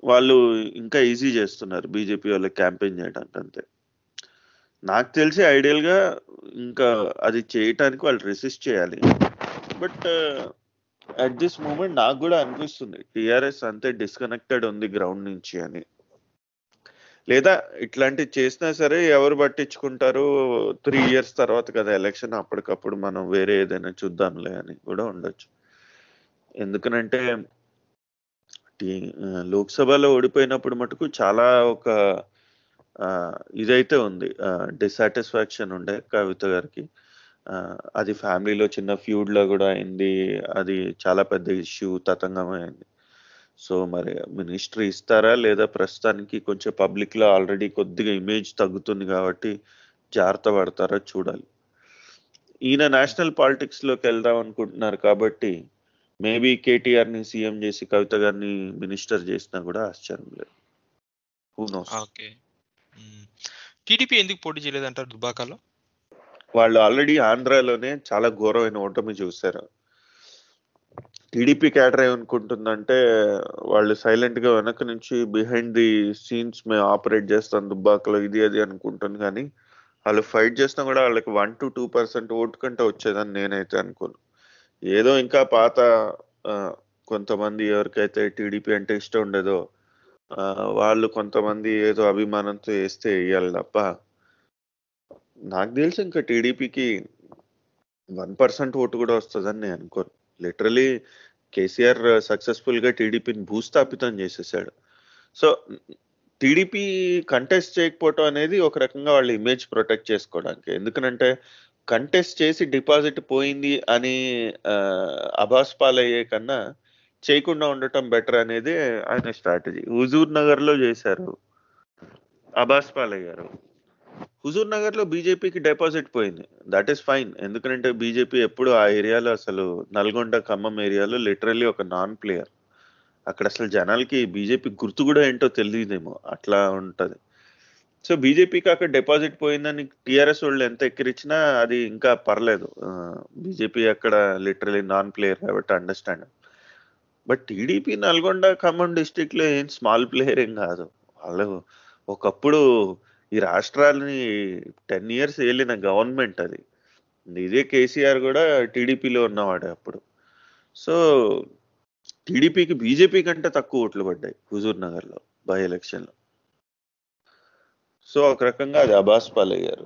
వాళ్ళు ఇంకా ఈజీ చేస్తున్నారు బీజేపీ వాళ్ళకి క్యాంపెయిన్ చేయడానికి అంతే. నాకు తెలిసి ఐడియల్గా ఇంకా అది చేయటానికి వాళ్ళు రెసిస్ట్ చేయాలి. బట్ అట్ దిస్ మూమెంట్ నాకు కూడా అనిపిస్తుంది. టీఆర్ఎస్ అంతే డిస్కనెక్టెడ్ ఉంది గ్రౌండ్ నుంచి అని. లేదా ఇట్లాంటివి చేసినా సరే ఎవరు పట్టించుకుంటారు? త్రీ ఇయర్స్ తర్వాత కదా ఎలక్షన్ అప్పటికప్పుడు మనం వేరే ఏదైనా చూద్దాంలే అని కూడా ఉండొచ్చు. ఎందుకనంటే లోక్సభలో ఓడిపోయినప్పుడు మటుకు చాలా ఒక ఇదైతే ఉంది. డిసాటిస్ఫాక్షన్ ఉండే కవిత గారికి. అది ఫ్యామిలీలో చిన్న ఫ్యూడ్లో కూడా అయింది. అది చాలా పెద్ద ఇష్యూ తతంగమైంది. సో మరి మినిస్ట్రీ ఇస్తారా లేదా ప్రస్తుతానికి కొంచెం పబ్లిక్లో ఆల్రెడీ కొద్దిగా ఇమేజ్ తగ్గుతుంది కాబట్టి జాగ్రత్త పడతారా చూడాలి. ఈయన నేషనల్ పాలిటిక్స్లోకి వెళ్దాం అనుకుంటున్నారు కాబట్టి మేబీ కేటీఆర్ని సీఎం చేసి కవిత గారిని మినిస్టర్ చేసినా కూడా ఆశ్చర్యం లేదు.
ఓకే టీడీపీ ఎందుకు పోటీ చేయలేదంటారు దుబాకాలో?
వాళ్ళు ఆల్రెడీ ఆంధ్రాలోనే చాలా ఘోరమైన ఓటమి చూశారు. టీడీపీ క్యాడర్ ఏమనుకుంటుందంటే వాళ్ళు సైలెంట్గా వెనక నుంచి బిహైండ్ ది సీన్స్ మేము ఆపరేట్ చేస్తాం దుబ్బాకలో ఇది అది అనుకుంటుంది కానీ వాళ్ళు ఫైట్ చేసినా కూడా వాళ్ళకి one to two percent vote కంటే వచ్చేదని నేనైతే అనుకోను. ఏదో ఇంకా పాత కొంతమంది ఎవరికైతే టీడీపీ అంటే ఇష్టం ఉండేదో వాళ్ళు కొంతమంది ఏదో అభిమానంతో వేస్తే వేయాలి తప్ప నాకు తెలిసి ఇంకా టీడీపీకి వన్ పర్సెంట్ ఓటు కూడా వస్తుందని నేను అనుకోను. లిటరలీ కేసీఆర్ సక్సెస్ఫుల్గా టీడీపీని భూస్థాపితం చేసేసాడు. సో టీడీపీ కంటెస్ట్ చేయకపోవటం అనేది ఒక రకంగా వాళ్ళ ఇమేజ్ ప్రొటెక్ట్ చేసుకోవడానికి. ఎందుకనంటే కంటెస్ట్ చేసి డిపాజిట్ పోయింది అని అభాస్ పాలయ్యే కన్నా చేయకుండా ఉండటం బెటర్ అనేది ఆయన స్ట్రాటజీ హుజూర్ నగర్లో చేశారు అభాస్ పాలయ్యారు హుజూర్ నగర్లో బీజేపీకి డిపాజిట్ పోయింది. దట్ ఈస్ ఫైన్ ఎందుకంటే బీజేపీ ఎప్పుడు ఆ ఏరియాలో అసలు నల్గొండ ఖమ్మం ఏరియాలో లిటరల్లీ ఒక నాన్ ప్లేయర్ అక్కడ అసలు జనాలకి బీజేపీ గుర్తు కూడా ఏంటో తెలియదేమో. అట్లా ఉంటది. సో బీజేపీకి అక్కడ డిపాజిట్ పోయిందని టీఆర్ఎస్ వాళ్ళు ఎంత ఎక్కిరిచ్చినా అది ఇంకా పర్లేదు. బీజేపీ అక్కడ లిటరలీ నాన్ ప్లేయర్ కాబట్టి understand but TDP Nalgonda Khammam డిస్టిక్లో ఏం స్మాల్ ప్లేయర్ ఏం కాదు. వాళ్ళు ఒకప్పుడు ఈ రాష్ట్రాలని టెన్ ఇయర్స్ వెళ్ళిన గవర్నమెంట్ అది. ఇదే కేసీఆర్ కూడా టీడీపీలో ఉన్నవాడే అప్పుడు. సో టీడీపీకి బీజేపీ కంటే తక్కువ ఓట్లు పడ్డాయి హుజూర్ నగర్లో బై ఎలక్షన్లో సో ఒక రకంగా అది అబాస్ పాలయ్యారు.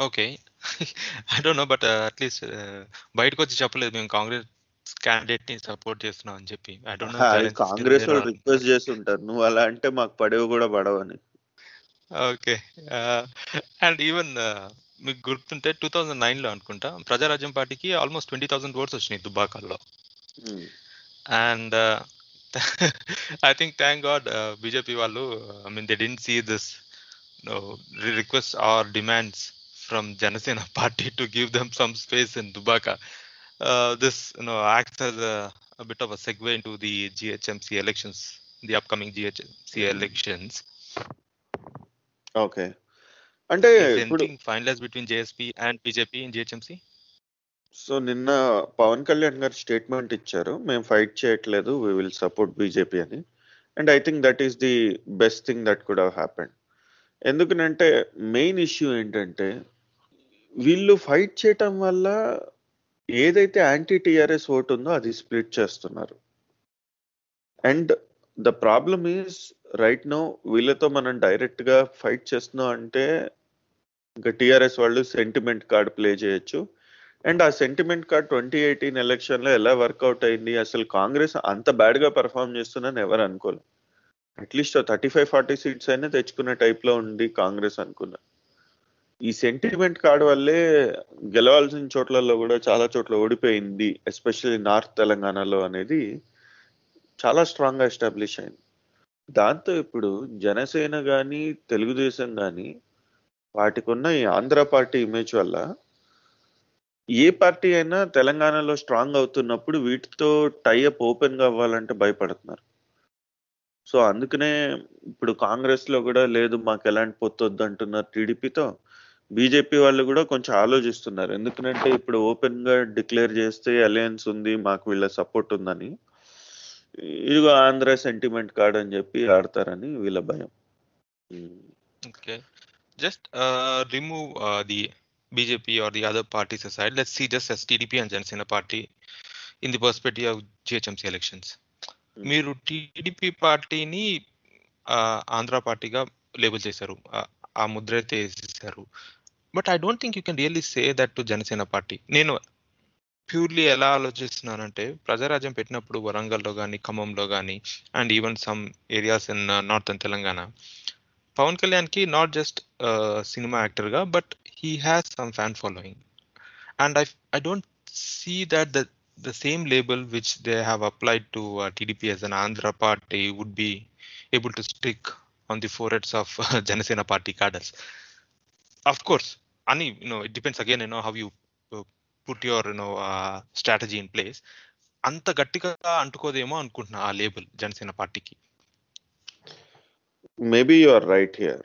Okay. I don't know but at least బయటకు వచ్చి చెప్పలేదు మేము కాంగ్రెస్ క్యాండిడేట్ని సపోర్ట్ చేస్తున్నాం అని చెప్పి.
కాంగ్రెస్ వాళ్ళు రిక్వెస్ట్ చేసి ఉంటారు నువ్వు అలా అంటే మాకు పడేవి కూడా పడవని.
ఓకే. అండ్ ఈవెన్ మీకు గుర్తుంటే టూ థౌజండ్ నైన్లో అనుకుంటా ప్రజారాజ్యం పార్టీకి ఆల్మోస్ట్ ట్వంటీ థౌసండ్ ఓట్స్ వచ్చినాయి దుబ్బాకల్లో.
ఉమ్.
And I think thank God BJP వాళ్ళు I mean they didn't see this request or demands from Janasena party to give them some space in Dubbaka this no acts as a, a bit of a segue into the GHMC elections, the upcoming GHMC elections.
Okay అంటే
anything finalized between JSP and BJP in GHMC?
So నిన్న పవన్ కళ్యాణ్ గారు statement ఇచ్చారు. మేము fight చేయట్లేదు. We will support BJP అని. And I think that is the best thing that could happened ఎందుకనంటే main issue ఏంటంటే వీళ్ళు ఫైట్ చేయటం వల్ల ఏదైతే యాంటీ టీఆర్ఎస్ ఓటు ఉందో అది స్ప్లిట్ చేస్తున్నారు. And the problem is right no వీళ్ళతో మనం డైరెక్ట్గా ఫైట్ చేస్తున్నాం అంటే ఇంకా టీఆర్ఎస్ వాళ్ళు సెంటిమెంట్ కార్డ్ ప్లే చేయొచ్చు. అండ్ ఆ సెంటిమెంట్ కార్డ్ ట్వంటీ ఎయిటీన్ ఎలక్షన్లో ఎలా వర్కౌట్ అయింది? అసలు కాంగ్రెస్ అంత బ్యాడ్గా పెర్ఫార్మ్ చేస్తుందని ఎవరు అనుకోలేదు at least thirty five forty seats అయినా తెచ్చుకునే టైప్లో ఉంది కాంగ్రెస్ అనుకున్నా. ఈ సెంటిమెంట్ కార్డు వల్లే గెలవాల్సిన చోట్లలో కూడా చాలా చోట్ల ఓడిపోయింది ఎస్పెషల్లీ నార్త్ తెలంగాణలో అనేది చాలా స్ట్రాంగ్గా ఎస్టాబ్లిష్ అయింది. దాంతో ఇప్పుడు జనసేన కానీ తెలుగుదేశం కానీ వాటికున్న ఈ ఆంధ్ర పార్టీ ఇమేజ్ వల్ల ఏ పార్టీ అయినా తెలంగాణలో స్ట్రాంగ్ అవుతున్నప్పుడు వీటితో టైఅప్ ఓపెన్గా అవ్వాలంటే భయపడుతున్నారు. సో అందుకనే ఇప్పుడు కాంగ్రెస్లో కూడా లేదు మాకు ఎలాంటి పొత్తు వద్దు అంటున్నారు టీడీపీతో. బీజేపీ వాళ్ళు కూడా కొంచెం ఆలోచిస్తున్నారు ఎందుకంటే ఇప్పుడు ఓపెన్గా డిక్లేర్ చేస్తే అలయన్స్ ఉంది మాకు వీళ్ళ సపోర్ట్ ఉందని ఇదిగో ఆంధ్ర సెంటిమెంట్ కార్డ్ అని చెప్పి ఆడతారని వీళ్ళ భయం
Okay. Just uh, remove uh, the BJP or the other parties aside. Let's see just as TDP and Janasena party in the perspective of GHMC elections.
Hmm.
మీరు టీడీపీ పార్టీని ఆంధ్ర పార్టీగా లేబుల్ చేశారు ఆ- ఆ ముద్ర అయితే వేసేసారు but I don't think you can really say that to Janasena party నేను ప్యూర్లీ ఎలా ఆలోచిస్తున్నానంటే ప్రజారాజ్యం పెట్టినప్పుడు వరంగల్లో కానీ ఖమ్మంలో కానీ and even some areas in northern Telangana Pavan కళ్యాణ్కి నాట్ జస్ట్ సినిమా యాక్టర్గా but he has some fan following and I I don't see that the the same label which they have applied to uh, TDP as an Andhra party would be able to stick on the foreheads of uh, *laughs* Janasena party cadres. Of course, అని you know, it depends again, you know, how you uh, put your, you know, uh, strategy in place. అంత గట్టిగా అంటుకోదేమో అనుకుంటున్నా ఆ label Janasena పార్టీకి.
Maybe you are right here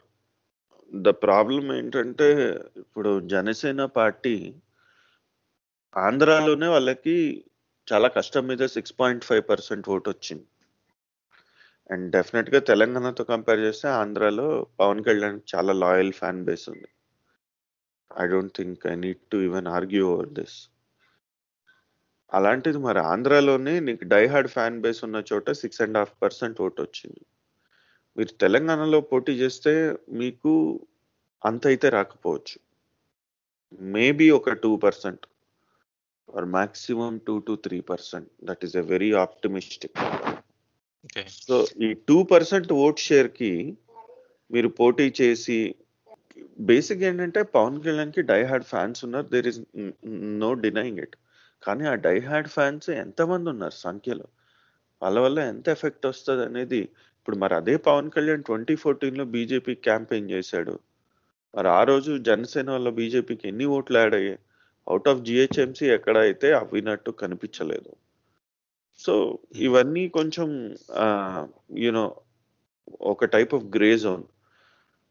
the problem ఏంటంటే ఇప్పుడు Janasena party ఆంధ్రాలోనే వాళ్ళకి చాలా కష్టం మీద six point five percent vote వచ్చింది. అండ్ డెఫినెట్గా తెలంగాణతో కంపేర్ చేస్తే ఆంధ్రాలో పవన్ కళ్యాణ్ చాలా లాయల్ ఫ్యాన్ బేస్ ఉంది. I don't think I need to even argue over this అలాంటిది మరి ఆంధ్రాలోనే నీకు డైహార్డ్ ఫ్యాన్ బేస్ ఉన్న చోట six and half percent vote వచ్చింది. మీరు తెలంగాణలో పోటీ చేస్తే మీకు అంత అయితే రాకపోవచ్చు. మేబీ ఒక two percent or maximum two to three percent that is a very
optimistic
so ఈ టూ పర్సెంట్ ఓట్ షేర్కి మీరు పోటీ చేసి బేసిక్ ఏంటంటే పవన్ కళ్యాణ్కి డై హార్డ్ ఫ్యాన్స్ ఉన్నారు. There is no denying it కానీ ఆ డై హార్డ్ ఫ్యాన్స్ ఎంతమంది ఉన్నారు సంఖ్యలో? వాళ్ళ వల్ల ఎంత ఎఫెక్ట్ వస్తుంది అనేది ఇప్పుడు మరి అదే పవన్ కళ్యాణ్ ట్వంటీ ఫోర్టీన్లో బీజేపీ క్యాంపెయిన్ చేశాడు. మరి ఆ రోజు జనసేన వల్ల బీజేపీకి ఎన్ని ఓట్లు యాడ్ అయ్యాయి? అవుట్ ఆఫ్ జిహెచ్ఎంసీ ఎక్కడ అయితే అవినట్టు కనిపించలేదు. సో ఇవన్నీ కొంచెం యునో ఒక type of grey zone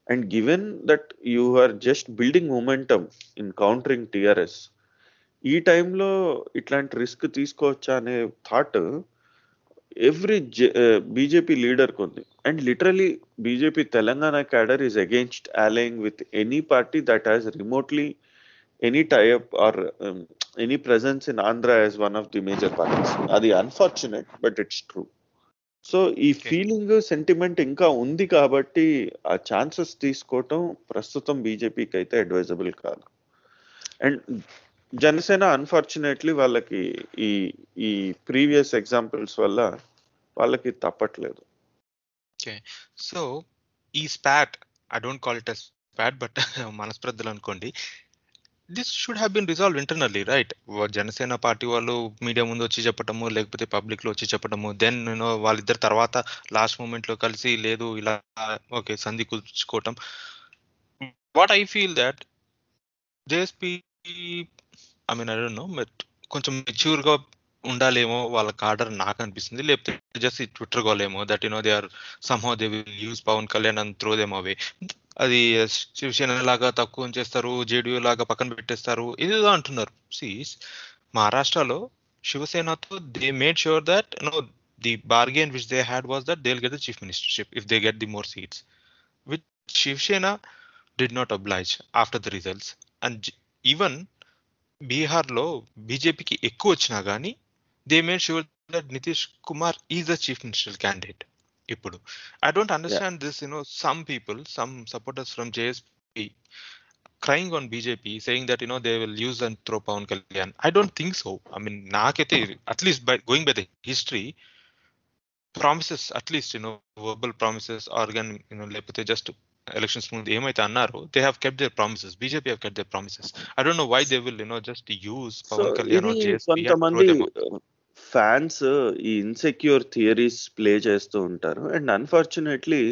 and given that you are just building momentum in countering TRS ఈ టైంలో ఇట్లాంటి రిస్క్ తీసుకోవచ్చా అనే థాట్ ఎవ్రీ బీజేపీ లీడర్కి ఉంది and literally BJP Telangana cadre is against aligning with any party that has remotely any type or any presence in Andhra as one of the major parties అది unfortunate but it's true so ఈ. Feeling sentiment ఇంకా ఉంది కాబట్టి ఆ chances తీసుకోవటం ప్రస్తుతం బీజేపీకి అయితే అడ్వైజబుల్ కాదు. అండ్ జనసేన అన్ఫార్చునేట్లీ వాళ్ళకి ఈ ఈ ప్రీవియస్ ఎగ్జాంపుల్స్ వల్ల వాళ్ళకి తప్పట్లేదు.
సో ఈ spat I don't call it a spat but మనస్పర్ధలు అనుకోండి this should have been resolved internally right Janasena party వాళ్ళు మీడియా ముందు వచ్చి చెప్పటము లేకపోతే పబ్లిక్లో వచ్చి చెప్పటము దెన్ నేను వాళ్ళిద్దరు తర్వాత లాస్ట్ మూమెంట్లో కలిసి లేదు ఇలా ఓకే సంధి కూర్చుకోవటం what I feel that JSP I mean I don't know but కొంచెం మెచ్యూర్గా ఉండాలేమో వాళ్ళ ఆర్డర్ నాకు అనిపిస్తుంది. లేకపోతే just Twitter గోలేమో that you know they are somehow they will use Pavan Kalyan and throw them away అది శివసేన లాగా తక్కువ ఉంచేస్తారు జేడీయూ లాగా పక్కన పెట్టేస్తారు. ఇది అంటున్నారు. సీస్ మహారాష్ట్రలో శివసేనతో they made sure that no the bargain which they had was that they get the chief ministership if they get the more seats which Shiv Sena did not oblige after the results and even బీహార్లో బీజేపీకి ఎక్కువ వచ్చినా కానీ they made sure that Nitish Kumar is the chief minister candidate ఇప్పుడు I don't understand this you know some people some supporters from JSP crying on BJP, saying that you know they will use and throw Pawan Kalyan. I don't think so. I mean, నాకైతే at least by going by the history, promises at least you know verbal promises or again you know లేకపోతే just elections ముందు ఏమైతే అన్నారో they have kept their promises BJP have kept their promises I don't know why they will you know just use
so
Pavan Kalyan
ఇది కొంతమంది fans ఈ insecure theories play చేస్తూ ఉంటారు. And unfortunately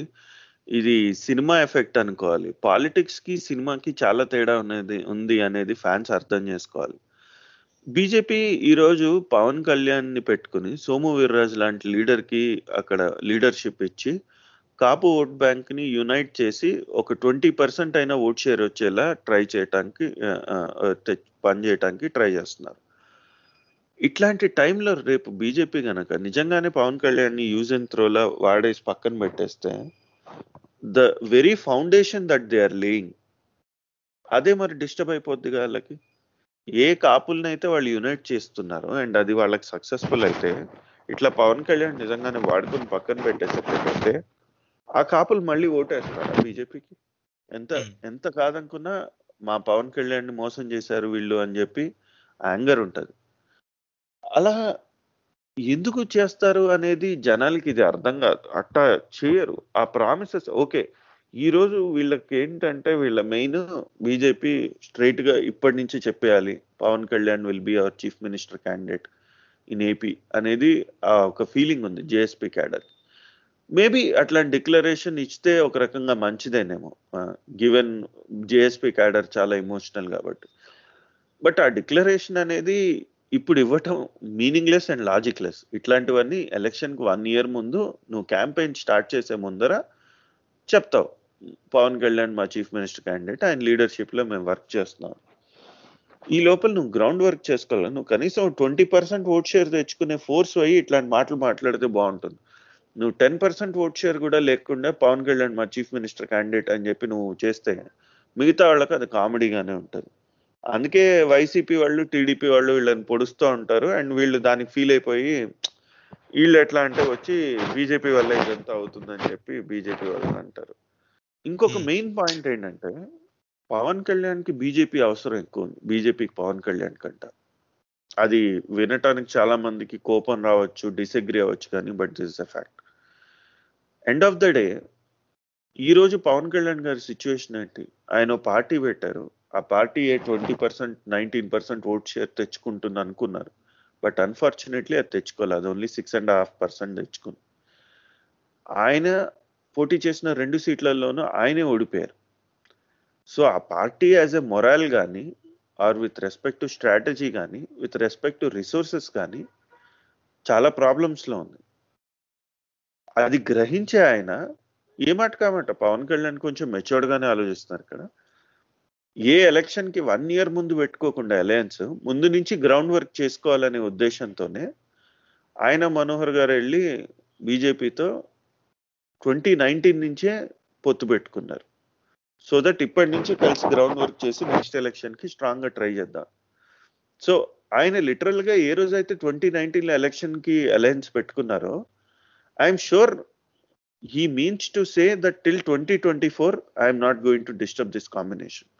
ఇది cinema effect అనుకోవాలి. పాలిటిక్స్కి సినిమాకి చాలా తేడా ఉన్నది ఉంది అనేది ఫ్యాన్స్ అర్థం చేసుకోవాలి. బీజేపీ ఈరోజు పవన్ కళ్యాణ్ని పెట్టుకుని సోము వీర్రాజు లాంటి లీడర్కి అక్కడ లీడర్షిప్ ఇచ్చి కాపు ఓట్ బ్యాంక్ని యునైట్ చేసి ఒక ట్వంటీ పర్సెంట్ అయినా ఓట్ షేర్ వచ్చేలా ట్రై చేయటానికి పని చేయటానికి ట్రై చేస్తున్నారు. ఇట్లాంటి టైంలో రేపు బీజేపీ గనక నిజంగానే పవన్ కళ్యాణ్ని యూజ్ అండ్ త్రోలా వాడేసి పక్కన పెట్టేస్తే the very foundation that they are laying అదే మరి డిస్టర్బ్ అయిపోద్ది వాళ్ళకి. ఏ కాపులనైతే వాళ్ళు యునైట్ చేస్తున్నారు అండ్ అది వాళ్ళకి సక్సెస్ఫుల్ అయితే ఇట్లా పవన్ కళ్యాణ్ నిజంగానే వాడుకుని పక్కన పెట్టేసేటట్లయితే ఆ కాపులు మళ్ళీ ఓటేస్తారా బీజేపీకి? ఎంత ఎంత కాదనుకున్నా మా పవన్ కళ్యాణ్ని మోసం చేశారు వీళ్ళు అని చెప్పి యాంగర్ ఉంటది. అలా ఎందుకు చేస్తారు అనేది జనాలకి ఇది అర్థం కాదు. అట్టా చేయరు. ఆ ప్రామిసెస్ ఓకే ఈరోజు వీళ్ళకి ఏంటంటే వీళ్ళ మెయిన్ బీజేపీ స్ట్రైట్గా ఇప్పటి నుంచి చెప్పేయాలి. Pavan Kalyan will be our chief minister candidate in AP అనేది ఆ ఒక ఫీలింగ్ ఉంది జేఎస్పీ క్యాడర్. మేబీ అట్లాంటి డిక్లరేషన్ ఇస్తే ఒక రకంగా మంచిదేనేమో. గివెన్ జేఎస్పీ క్యాడర్ చాలా ఎమోషనల్ కాబట్టి. బట్ ఆ డిక్లరేషన్ అనేది ఇప్పుడు ఇవ్వటం మీనింగ్లెస్ అండ్ లాజిక్లెస్. ఇట్లాంటివన్నీ ఎలక్షన్కి వన్ ఇయర్ ముందు నువ్వు క్యాంపెయిన్ స్టార్ట్ చేసే ముందర చెప్తావు. పవన్ కళ్యాణ్ మా చీఫ్ మినిస్టర్ క్యాండిడేట్ ఆయన లీడర్షిప్లో మేము వర్క్ చేస్తున్నాం. ఈ లోపల నువ్వు గ్రౌండ్ వర్క్ చేసుకోవాలి? నువ్వు కనీసం ట్వంటీ పర్సెంట్ ఓట్ షేర్ తెచ్చుకునే ఫోర్స్ అయ్యి ఇట్లాంటి మాటలు మాట్లాడితే బాగుంటుంది. నువ్వు టెన్ పర్సెంట్ ఓట్ షేర్ కూడా లేకుండా పవన్ కళ్యాణ్ మా చీఫ్ మినిస్టర్ క్యాండిడేట్ అని చెప్పి నువ్వు చేస్తే మిగతా వాళ్ళకి అది కామెడీగానే ఉంటుంది. అందుకే వైసీపీ వాళ్ళు టీడీపీ వాళ్ళు వీళ్ళని పొడుస్తూ ఉంటారు. అండ్ వీళ్ళు దానికి ఫీల్ అయిపోయి వీళ్ళు ఎట్లా అంటే వచ్చి బీజేపీ వల్ల ఇదంతా అవుతుందని చెప్పి బీజేపీ వాళ్ళు అంటారు. ఇంకొక మెయిన్ పాయింట్ ఏంటంటే పవన్ కళ్యాణ్కి బీజేపీ అవసరం ఎక్కువ ఉంది. బీజేపీకి పవన్ కళ్యాణ్ కంట. అది వినటానికి చాలా మందికి కోపం రావచ్చు డిసగ్రీ అవ్వచ్చు కానీ but this a fact. End of the day ఈ రోజు పవన్ కళ్యాణ్ గారి సిచ్యువేషన్ ఏంటి? ఆయన పార్టీ పెట్టారు. ఆ పార్టీ ఏ twenty percent nineteen percent vote share తెచ్చుకుంటుంది అనుకున్నారు. బట్ అన్ఫార్చునేట్లీ అది తెచ్చుకోవాలి అది only six and half percent తెచ్చుకుంది. ఆయన పోటీ చేసిన రెండు సీట్లలోనూ ఆయనే ఓడిపోయారు. సో ఆ పార్టీ యాజ్ ఎ మొరాల్ కానీ or with respect to strategy కానీ విత్ రెస్పెక్ట్ టు రిసోర్సెస్ కానీ చాలా ప్రాబ్లమ్స్లో ఉంది. అది గ్రహించే ఆయన ఏ మాట కామాట? పవన్ కళ్యాణ్ కొంచెం మెచ్యూర్డ్గానే ఆలోచిస్తున్నారు ఇక్కడ ఏ ఎలక్షన్కి వన్ ఇయర్ ముందు పెట్టుకోకుండా అలయన్స్ ముందు నుంచి గ్రౌండ్ వర్క్ చేసుకోవాలనే ఉద్దేశంతోనే ఆయన మనోహర్ గారు వెళ్ళి బీజేపీతో ట్వంటీ నైన్టీన్ నుంచే పొత్తు పెట్టుకున్నారు. సో దట్ ఇప్పటి నుంచి కలిసి గ్రౌండ్ వర్క్ చేసి నెక్స్ట్ ఎలక్షన్కి స్ట్రాంగ్గా ట్రై చేద్దాం. సో ఆయన లిటరల్గా ఏ రోజైతే ట్వంటీ నైన్టీన్లో ఎలక్షన్కి అలయన్స్ పెట్టుకున్నారో I'm sure he means to say that till twenty twenty four I'm not going to disturb this combination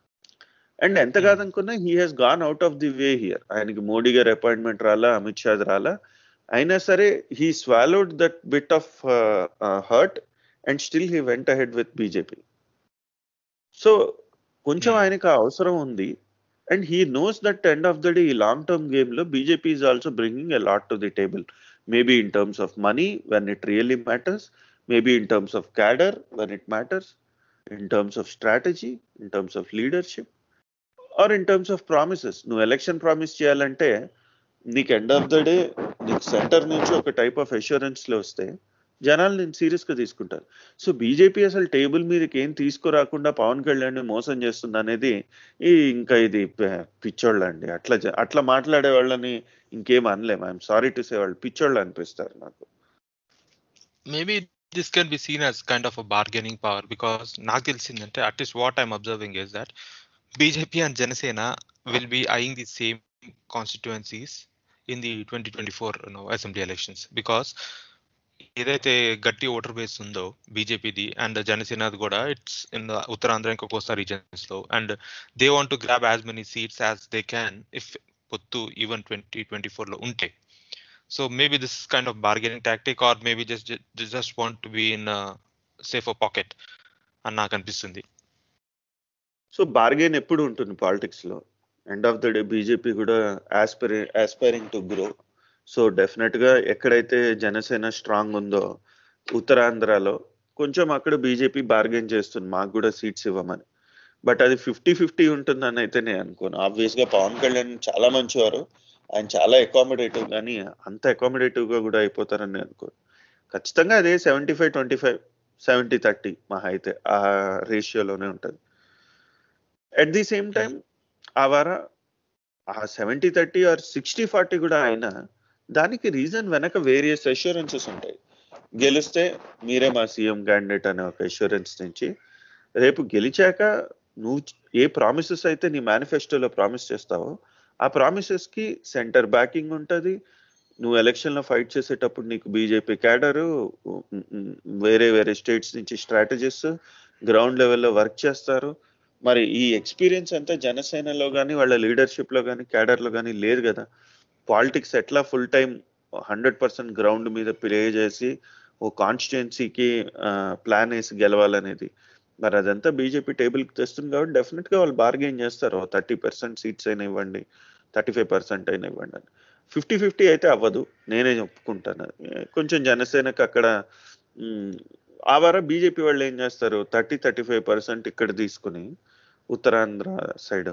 and ఎంత కాదనుకున్నా he has gone out of the way here ఆయనకి మోడీ గారి అపాయింట్మెంట్ రాలా అమిత్ షా రాలా. అయినా సరే he swallowed that bit of hurt and still he went ahead with BJP so కొంచెం ఆయనకు ఆ అవసరం ఉంది. And he knows that end of the day ఈ లాంగ్ టర్మ్ గేమ్లో BJP is also bringing a lot to the table maybe in terms of money when it really matters maybe in terms of cadre when it matters, in terms of strategy, in terms of leadership, or in terms of promises నువ్వు election promise చేయాలంటే నీకు end of the day నీకు centre నుంచి ఒక type of అష్యూరెన్స్లో వస్తే జనాలు నేను సీరియస్గా తీసుకుంటారు. సో బీజేపీ అసలు టేబుల్ మీదకి ఏం తీసుకురాకుండా పవన్ కళ్యాణ్ మోసం చేస్తుంది అనేది ఈ ఇంకా ఇది పిచ్చోళ్ళండి. అట్లా అట్లా మాట్లాడే వాళ్ళని ఇంకేం అనలేము ఐఎమ్ సారీ టు సే వాళ్ళు పిచ్చోళ్ళు అనిపిస్తారు నాకు.
Maybe this can be seen as kind of a bargaining power because నాకు తెలిసిందంటే at least what I'm observing is that BJP and Janasena will be eyeing the same constituencies in the 2024 you know, assembly elections. Because ఏదైతే గట్టి voter base ఉందో బీజేపీది and జనసేనది కూడా it's in Uttarandhra ఇంకా కోస్తా రీజన్స్లో and they want to grab as many seats as they can if పొత్తు even twenty twenty ఫోర్లో ఉంటే. So maybe this kind of bargaining tactic or maybe just just want to be in safer pocket అని నాకు అనిపిస్తుంది.
So bargain ఎప్పుడు ఉంటుంది పాలిటిక్స్లో end of the day BJP కూడా aspire aspiring to grow. So డెఫినెట్గా ఎక్కడైతే జనసేన స్ట్రాంగ్ ఉందో ఉత్తరాంధ్రలో కొంచెం అక్కడ బీజేపీ బార్గెన్ చేస్తుంది మాకు కూడా సీట్స్ ఇవ్వమని. బట్ అది ఫిఫ్టీ ఫిఫ్టీ ఉంటుందని అయితే నేను అనుకోను. ఆబ్వియస్గా పవన్ కళ్యాణ్ చాలా మంచివారు. ఆయన చాలా అకామిడేటివ్ కానీ అంత అకామిడేటివ్గా కూడా అయిపోతారని నేను అనుకోను. ఖచ్చితంగా అదే seventy five twenty five seventy thirty మహా అయితే ఆ రేషియోలోనే ఉంటుంది. అట్ ది సేమ్ టైం ఆ వార ఆ seventy thirty or sixty forty కూడా అయినా దానికి రీజన్ వెనక వేరియస్ అష్యూరెన్సెస్ ఉంటాయి. గెలిస్తే మీరే మా సీఎం క్యాండిడేట్ అనే ఒక అష్యూరెన్స్ నుంచి రేపు గెలిచాక నువ్వు ఏ ప్రామిసెస్ అయితే నీ మేనిఫెస్టోలో ప్రామిస్ చేస్తావో ఆ ప్రామిసెస్కి సెంటర్ బ్యాకింగ్ ఉంటుంది. నువ్వు ఎలక్షన్లో ఫైట్ చేసేటప్పుడు నీకు బీజేపీ క్యాడరు వేరే వేరే స్టేట్స్ నుంచి స్ట్రాటజీస్ గ్రౌండ్ లెవెల్లో వర్క్ చేస్తారు. మరి ఈ ఎక్స్పీరియన్స్ అంతా జనసేనలో కానీ వాళ్ళ లీడర్షిప్లో కానీ క్యాడర్లో కానీ లేదు కదా. పాలిటిక్స్ ఎట్లా full time hundred percent ground మీద ప్లే చేసి ఓ కాన్స్టిట్యున్సీకి ప్లాన్ వేసి గెలవాలనేది. మరి అదంతా బీజేపీ టేబుల్కి తెస్తుంది కాబట్టి డెఫినెట్గా వాళ్ళు బార్గెయిన్ చేస్తారు. థర్టీ పర్సెంట్ సీట్స్ అయినా ఇవ్వండి థర్టీ ఫైవ్ పర్సెంట్ అయినా ఇవ్వండి అని. ఫిఫ్టీ ఫిఫ్టీ అయితే అవ్వదు. నేనే ఒప్పుకుంటాను. కొంచెం జనసేనకు అక్కడ ఆ వారం బీజేపీ వాళ్ళు ఏం చేస్తారు? థర్టీ థర్టీ ఫైవ్ పర్సెంట్ ఇక్కడ తీసుకుని Uttarandhra side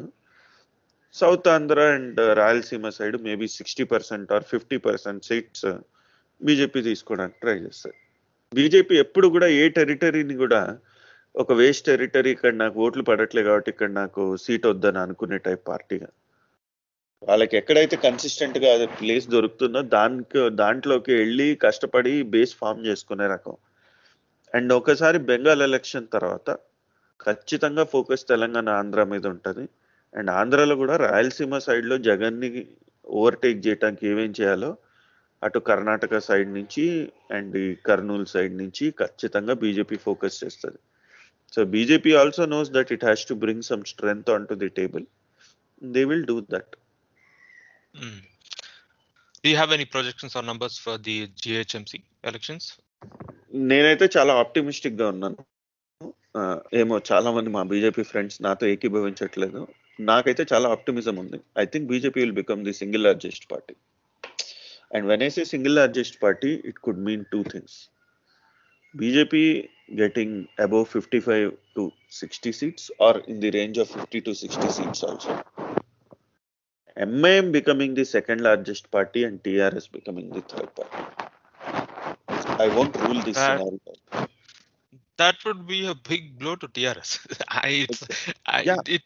south Andhra and Rayalaseema side maybe sixty percent or fifty percent seats BJP తీసుకోవడానికి ట్రై చేస్తారు. బీజేపీ ఎప్పుడు కూడా ఏ టెరిటరీని కూడా ఒక వేస్ట్ టెరిటరీ ఇక్కడ నాకు ఓట్లు పడట్లే కాబట్టి ఇక్కడ నాకు సీట్ వద్దని అనుకునే టైప్ పార్టీగా. వాళ్ళకి ఎక్కడైతే కన్సిస్టెంట్గా ప్లేస్ దొరుకుతుందో దానికి దాంట్లోకి వెళ్ళి కష్టపడి బేస్ ఫామ్ చేసుకునే రకం. అండ్ ఒకసారి బెంగాల్ ఎలక్షన్ తర్వాత ఖచ్చితంగా ఫోకస్ తెలంగాణ ఆంధ్ర మీద ఉంటుంది. అండ్ ఆంధ్రాలో కూడా రాయలసీమ సైడ్లో జగన్ని జగన్ని ఓవర్టేక్ చేయడానికి ఏమేం చేయాలో అటు కర్ణాటక సైడ్ నుంచి అండ్ ఈ కర్నూలు సైడ్ నుంచి ఖచ్చితంగా బీజేపీ ఫోకస్ చేస్తుంది. So BJP also knows that it has to bring some strength on to the table. They will do that. Hmm.
Do you have any projections or numbers for the GHMC elections?
నేనైతే చాలా ఆప్టిమిస్టిక్గా ఉన్నాను. ఏమో చాలా మంది మా BJP friends నాతో ఏకీభవించట్లేదు. నాకైతే చాలా ఆప్టిమిజం ఉంది. I think BJP will become the single largest party and when I say single largest party it could mean two things BJP getting above fifty five to sixty seats or in the range of fifty to sixty seats also MIM becoming the second largest party and TRS becoming the third party. I won't rule this
That-
scenario.
That would be a big blow to TRS. *laughs* I, it's, I,
Yeah.
it,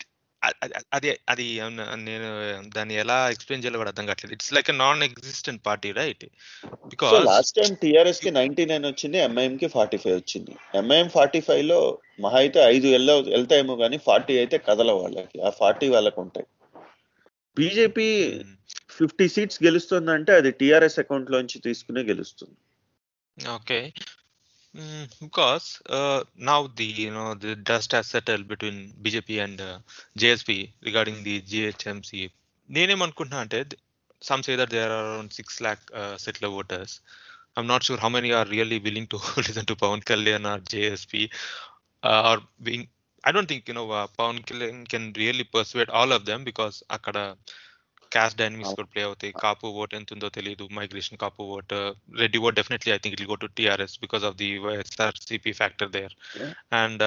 అ- అ- అది అది నేను దాన్ని ఎలా explain చేయాలో కూడా అర్థం కావట్లేదు. It's like non existent
party
right
because last time టిఆర్ఎస్కి ninety nine వచ్చింది ఎంఐఎం కి ఫార్టీ ఫైవ్ వచ్చింది. ఎంఐఎం ఫార్టీ ఫైవ్లో మహా అయితే ఐదు వెళ్ళ వెళ్తాయేమో కానీ ఫార్టీ అయితే కదల వాళ్ళకి. ఆ ఫార్టీ వాళ్ళకి ఉంటాయి. బీజేపీ ఫిఫ్టీ సీట్స్ గెలుస్తుందంటే అది టిఆర్ఎస్ అకౌంట్ లోంచి తీసుకునే గెలుస్తుంది.
Okay. Mm, because uh, now the you know the dust has settled between BJP and uh, JSP regarding the GHMC. నేనేమనుకుంటున్నా అంటే some say that there are around six lakh uh, settler voters. I'm not sure how many are really willing to *laughs* listen to Pawan Kalyan or JSP uh, or being. I don't think you know uh, Pawan Kalyan can really persuade all of them because అక్కడ caste dynamics కూడా play అవుతాయి కాపు vote ఎంత ఉందో తెలియదు migration Kapu vote Reddy vote definitely I think it go to TRS because of the YSRCP factor there
Yeah.
And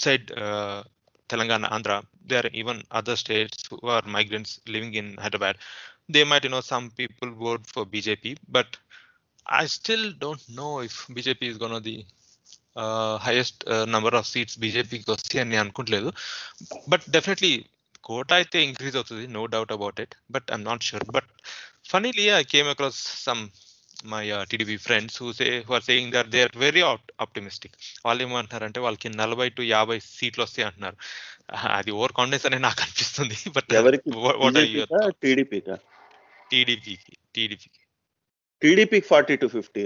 outside Telangana Andhra they are even other states who are migrants living in Hyderabad they might you know some people vote for BJP but I still don't know if BJP is gonna the highest number of seats బీజేపీకి వస్తాయి అని అనుకుంటలేదు but definitely కోట అయితే increase అవుతుంది no doubt about it but I'm not sure but funnily I came across some my TDP friends who say who are saying that they are very optimistic వాళ్ళు ఏమంటున్నారంటే వాళ్ళకి నలభై to యాభై సీట్లు వస్తాయి అంటున్నారు. *laughs* అది ఓవర్ కాన్ఫిడెన్స్ అనే నాకు అనిపిస్తుంది బట్
టీడీపీకా
టీడీపీకి టీడీపీకి
టీడీపీకి ఫార్టీ టు ఫిఫ్టీ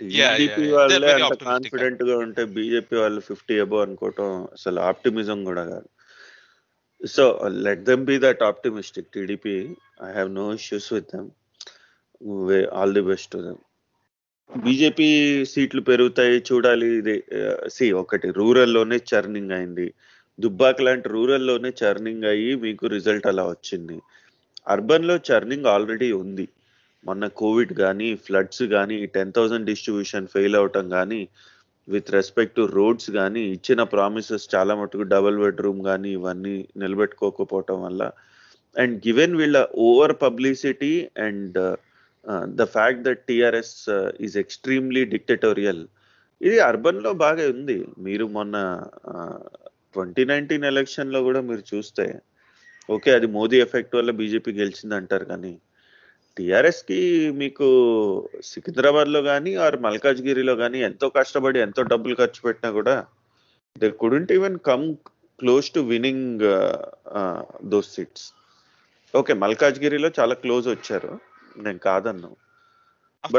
టీడీపీ. వాళ్ళే అంత. కాన్ఫిడెంట్గా ఉంటే బీజేపీ వాళ్ళు ఫిఫ్టీ అబో అనుకోవటం అసలు ఆప్టిమిజం కూడా కాదు. So let them be that optimistic TDP I have no issues with them all the best to them BJP సీట్లు పెరుగుతాయి చూడాలి ఇది. Uh, సి ఒకటి రూరల్లోనే చర్నింగ్ అయింది. దుబ్బాక లాంటి రూరల్లోనే చర్నింగ్ అయ్యి మీకు రిజల్ట్ అలా వచ్చింది. అర్బన్లో చర్నింగ్ ఆల్రెడీ ఉంది. మొన్న కోవిడ్ కానీ ఫ్లడ్స్ కానీ టెన్ థౌసండ్ డిస్ట్రిబ్యూషన్ ఫెయిల్ అవటం కానీ విత్ రెస్పెక్ట్ టు రోడ్స్ కానీ ఇచ్చిన ప్రామిసెస్ చాలా మటుకు డబుల్ బెడ్రూమ్ కానీ ఇవన్నీ నిలబెట్టుకోకపోవటం వల్ల. అండ్ గివెన్ వీళ్ళ over publicity and the fact that TRS is extremely dictatorial. ఇది అర్బన్లో బాగా ఉంది. మీరు మొన్న ట్వంటీ నైన్టీన్ ఎలక్షన్లో కూడా మీరు చూస్తే ఓకే అది మోదీ ఎఫెక్ట్ వల్ల బీజేపీ గెలిచింది అంటారు కానీ టిఆర్ఎస్కి మీకు సికింద్రాబాద్లో కానీ ఆర్ మల్కాజ్గిరిలో కానీ ఎంతో కష్టపడి ఎంతో డబ్బులు ఖర్చు పెట్టినా కూడా they couldn't even come close to winning those seats okay మల్కాజ్గిరిలో చాలా క్లోజ్ వచ్చారు. నేను కాదన్ను.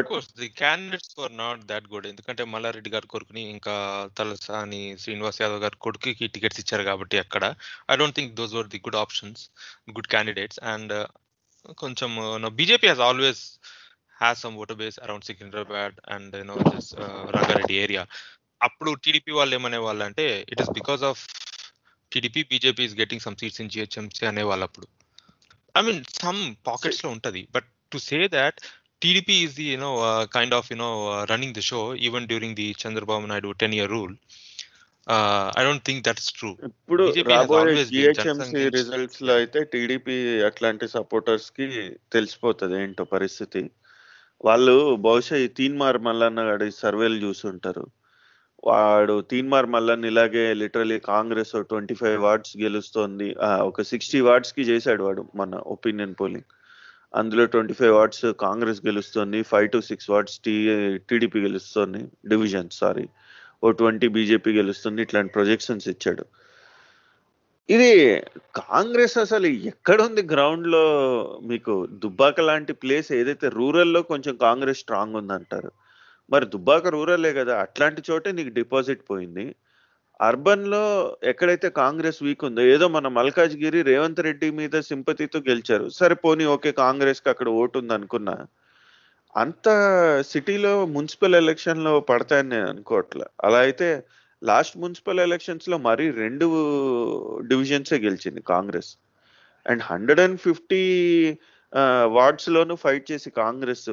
Course the candidates for not that good ఎందుకంటే మల్లారెడ్డి గారి కొడుకుని ఇంకా తలసాని శ్రీనివాస్ యాదవ్ గారి కొడుకుకి టికెట్స్ ఇచ్చారు కాబట్టి అక్కడ. I don't think those were the good options good candidates and కొంచెం BJP has always has some voter base around Secunderabad and you know this Rangareddy area అప్పుడు టీడీపీ వాళ్ళు ఏమనే వాళ్ళు అంటే it is because of TDP BJP is getting some seats in GHMC అనేవాళ్ళు అప్పుడు. I mean some పాకెట్స్లో ఉంటది. But to say that TDP is the you kind of kind running the show even during the Chandrababu Naidu ten year rule Naidu 10 year rule. I don't think that's true.
ఇప్పుడు GHMC రిజల్ట్స్లో అయితే TDP అట్లాంటి సపోర్టర్స్కి తెలిసిపోతుంది ఏంటో పరిస్థితి. వాళ్ళు బహుశా ఈ తీన్మార్ మల్లన్న గారి సర్వేలు చూసుంటారు. వాడు తీన్మార్ మల్లన్న ఇలాగే literally Congress twenty five wards గెలుస్తోంది. ఒక సిక్స్టీ వార్డ్స్కి చేశాడు వాడు మన ఒపీనియన్ పోలింగ్ అందులో ట్వంటీ ఫైవ్ వార్డ్స్ కాంగ్రెస్ గెలుస్తుంది five to six wards T TDP గెలుస్తుంది డివిజన్ సారీ ఓ ట్వంటీ బీజేపీ గెలుస్తుంది ఇట్లాంటి ప్రొజెక్షన్స్ ఇచ్చాడు. ఇది కాంగ్రెస్ అసలు ఎక్కడుంది గ్రౌండ్లో? మీకు దుబ్బాక లాంటి ప్లేస్ ఏదైతే రూరల్లో కొంచెం కాంగ్రెస్ స్ట్రాంగ్ ఉందంటారు మరి దుబ్బాక రూరలే కదా అట్లాంటి చోటే నీకు డిపాజిట్ పోయింది. అర్బన్లో ఎక్కడైతే కాంగ్రెస్ వీక్ ఉందో ఏదో మన మల్కాజ్గిరి రేవంత్ రెడ్డి మీద సింపతితో గెలిచారు. సరే పోనీ ఓకే కాంగ్రెస్కి అక్కడ ఓటు ఉంది అనుకున్నా అంత సిటీలో మున్సిపల్ ఎలక్షన్లో పడతాయని నేను అనుకోవట్లే. అలా అయితే లాస్ట్ మున్సిపల్ ఎలక్షన్స్లో మరీ రెండు డివిజన్సే గెలిచింది Congress. And hundred and fifty wards loan fight చేసి Congress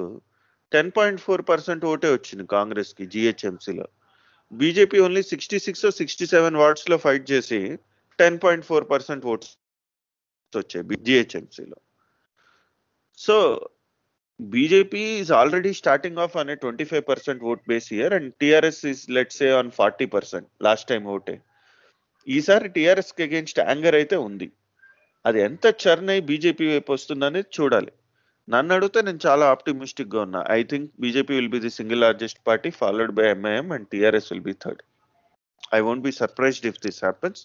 ten point four percent ఓటే వచ్చింది కాంగ్రెస్కి జిహెచ్ఎంసీలో. BJP only sixty six sixty seven వార్డ్స్లో fight చేసి ten point four percent votes వచ్చాయి జిహెచ్ఎంసీలో. So BJP is already starting off అనే twenty five percent vote base year and TRS is let say on forty percent last time ఓటే ఈసారి టీఆర్ఎస్కి against anger అయితే ఉంది. అది ఎంత చర్న్ అయి బీజేపీ వైపు వస్తుందనేది చూడాలి. నన్ను అడిగితే నేను చాలా ఆప్టిమిస్టిక్గా ఉన్నా. I think BJP will be the single largest party followed by MIM and TRS will be third I won't be surprised if this happens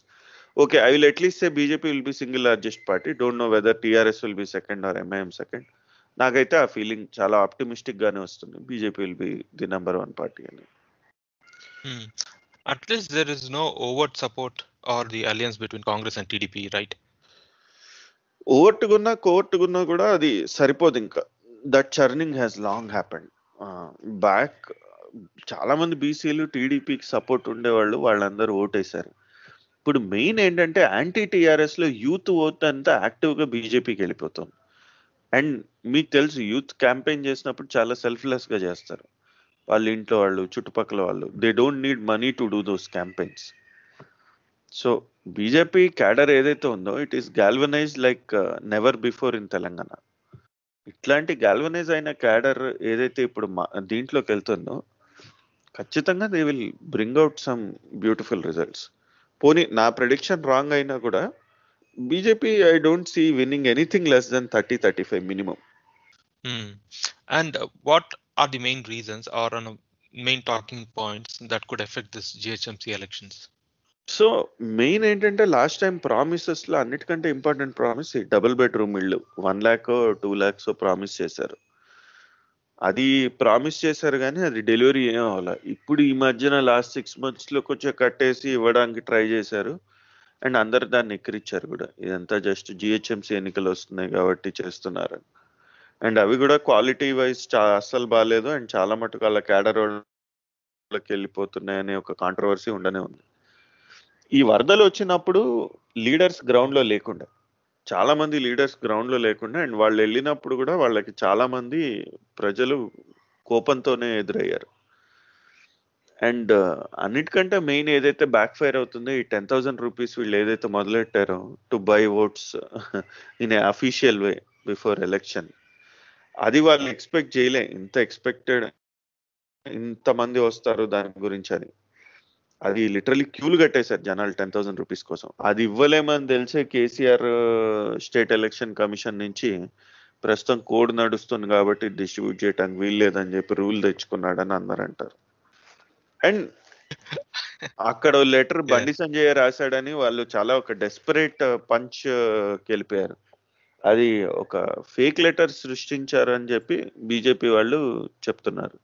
okay I will at least say BJP will be single largest party don't know whether TRS will be second or MIM second నాకైతే ఆ feeling చాలా optimistic గానే వస్తుంది. BJP will be the number one party అని.
Least there is no overt support or the alliance between Congress and TDP, right?
ఓవర్టుగున్నా కోవర్టుగున్నా కూడా అది సరిపోదు ఇంకా. That churning has long happened back చాలా మంది బీసీలు టీడీపీకి సపోర్ట్ ఉండేవాళ్ళు వాళ్ళందరూ ఓటేశారు. ఇప్పుడు మెయిన్ ఏంటంటే యాంటీ టీఆర్ఎస్లో యూత్ ఓట్ అంతా యాక్టివ్గా బీజేపీకి వెళ్ళిపోతుంది. అండ్ మీకు తెలుసు యూత్ క్యాంపెయిన్ చేసినప్పుడు చాలా సెల్ఫ్లెస్గా చేస్తారు. వాళ్ళ ఇంట్లో వాళ్ళు చుట్టుపక్కల వాళ్ళు. They don't need money to do those campaigns so BJP cadre ఏదైతే ఉందో it is galvanize like never before in Telangana ఇట్లాంటి గాల్వనైజ్ అయిన క్యాడర్ ఏదైతే ఇప్పుడు మా- దీంట్లోకి వెళ్తుందో ఖచ్చితంగా they will bring out some beautiful results పోనీ నా ప్రెడిక్షన్ రాంగ్ అయినా కూడా BJP I don't see winning anything less than thirty thirty five
minimum. And what are the main reasons or on a main talking points that could affect this GHMC elections?
So main ఏంటంటే last time ప్రామిసెస్లో అన్నిటికంటే important promise double bedroom ఇల్లు. One lakh two lakhs promise చేశారు. అది promise చేశారు కానీ అది delivery ఏం అవ్వాలి. ఇప్పుడు ఈ మధ్యన లాస్ట్ సిక్స్ మంత్స్లో కొంచెం కట్టేసి ఇవ్వడానికి ట్రై చేశారు. అండ్ అందరు దాన్ని ఎక్కిరిచ్చారు కూడా. ఇదంతా జస్ట్ జిహెచ్ఎంసీ ఎన్నికలు వస్తున్నాయి కాబట్టి చేస్తున్నారు అండ్ అవి కూడా క్వాలిటీ వైజ్ అస్సలు బాగాలేదు అండ్ చాలా మటుకు అలా క్యాడర్ వెళ్ళిపోతున్నాయి అనే ఒక కాంట్రవర్సీ ఉండనే ఉంది. ఈ వరదలు వచ్చినప్పుడు లీడర్స్ గ్రౌండ్లో లేకుండా చాలా మంది లీడర్స్ గ్రౌండ్లో లేకుండా అండ్ వాళ్ళు వెళ్ళినప్పుడు కూడా వాళ్ళకి చాలా మంది ప్రజలు కోపంతోనే ఎదురయ్యారు. అండ్ అన్నిటికంటే మెయిన్ ఏదైతే బ్యాక్ ఫైర్ అవుతుందో ఈ టెన్ థౌసండ్ రూపీస్ వీళ్ళు ఏదైతే మొదలెట్టారో to buy votes in a official way before election అది వాళ్ళు ఎక్స్పెక్ట్ చేయలే. ఇంత ఎక్స్పెక్టెడ్ ఇంతమంది వస్తారు దాని గురించి అని. అది లిటరలీ క్యూలు కట్టేశారు జనాలు టెన్ థౌసండ్ రూపీస్ కోసం. అది ఇవ్వలేమని తెలిసే కేసీఆర్ స్టేట్ ఎలక్షన్ కమిషన్ నుంచి ప్రస్తుతం కోడ్ నడుస్తుంది కాబట్టి డిస్ట్రిబ్యూట్ చేయడానికి వీల్లేదని చెప్పి రూల్ తెచ్చుకున్నాడని అందరు అంటారు అండ్ అక్కడ లెటర్ బండి సంజయ్ రాశాడని వాళ్ళు చాలా ఒక డెస్పరేట్ పంచ్ వెళ్ళిపోయారు అది ఒక ఫేక్ లెటర్ సృష్టించారు అని చెప్పి బీజేపీ వాళ్ళు చెప్తున్నారు.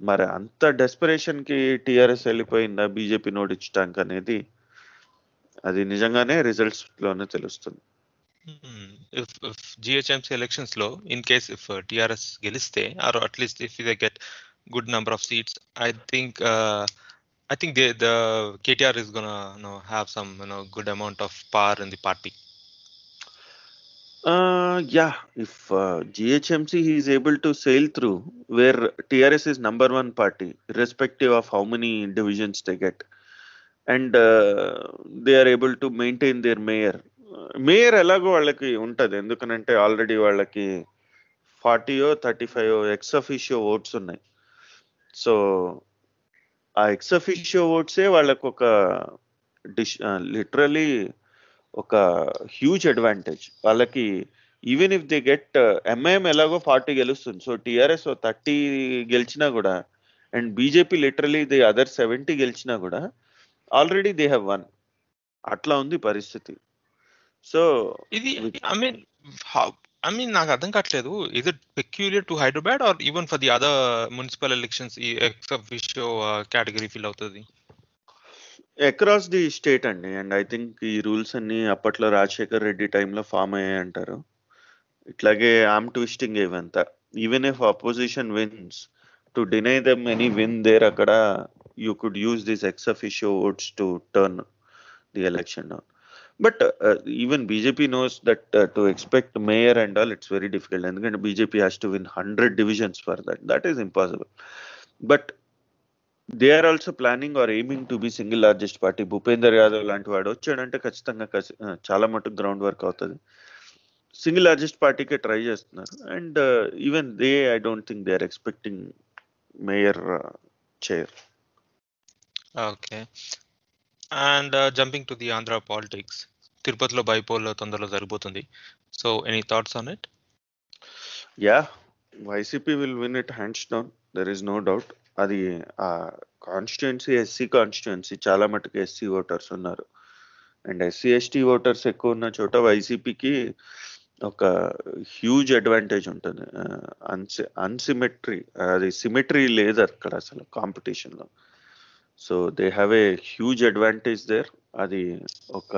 మరి అంత డెస్పరేషన్కి టిఆర్ఎస్ వెళ్ళిపోయిందా బీజేపీ నోటించడానికి అనేది? అది నిజంగానే రిజల్ట్స్లోనే తెలుస్తుంది.
జిహెచ్ఎంసీ ఎలక్షన్స్లో ఇన్ కేస్ ఇఫ్ టిఆర్ఎస్ గెలిస్తే or at least if they get Good number of seats I think I think they the KTR is gonna have some no good amount of power in the party
Uh, yeah, if uh, GHMC he is able to sail through where TRS is number one party, irrespective of how many divisions they get, and uh, they are able to maintain their mayor. Mayor ఎలాగో వాళ్ళకి ఉంటుంది ఎందుకనంటే already వాళ్ళకి forty or thirty five ex officio votes ఉన్నాయి so ఆ ex officio ఓట్సే వాళ్ళకు ఒక డిష్ లిటరలీ ఒక హ్యూజ్ అడ్వాంటేజ్. వాళ్ళకి even if they get MIM ఎలాగో ఫార్టీ గెలుస్తుంది. సో టిఆర్ఎస్ థర్టీ గెలిచినా కూడా and BJP literally the other seventy గెలిచినా కూడా ఆల్రెడీ దే హ్యావ్ వన్. అట్లా ఉంది పరిస్థితి. సో
ఇది ఐ మీన్ ఐ మీన్ నాకు అర్థం కావట్లేదు. Is it peculiar to Hyderabad or even for the other municipal elections ఈ ఎక్స్ అఫిషియో కేటగిరీ ఫిల్ అవుతుంది?
అక్రాస్ ది స్టేట్ అండి. అండ్ ఐ థింక్ ఈ రూల్స్ అన్ని అప్పట్లో రాజశేఖర్ రెడ్డి టైంలో ఫామ్ అయ్యాయి అంటారు. ఇట్లాగే ఆమ్ ట్విస్టింగ్ ఇవంతా even if opposition wins to deny them any win there అక్కడ you could use this ex officio votes to turn the election down but even BJP knows that to expect mayor and all it's very difficult ఎందుకంటే BJP has to win hundred divisions for that that is impossible but they are also planning or aiming to be single largest party Bhupender Yadav లాంటి వాడు వచ్చాడంటే ఖచ్చితంగా చాలా మటుకు ground work అవుతుంది. Single largest పార్టీకే try చేస్తున్నారు. And even they I don't think they are expecting mayor chair
okay and jumping to the Andhra politics తిరుపతిలో బైపోల్ తొందరలో జరిగిపోతుంది. So any thoughts on it
yeah YCP will win it hands down there is no doubt అది ఆ constituency SC constituency చాలా మటుకు SC voters ఉన్నారు. And SC ST voters ఎక్కువ ఉన్న చోట వైసీపీకి ఒక హ్యూజ్ అడ్వాంటేజ్ ఉంటుంది. Uh, అన్సి అన్సిమెట్రీ అది సిమెట్రీ లేదు అక్కడ అసలు కాంపిటీషన్లో So they have a huge advantage there అది ఒక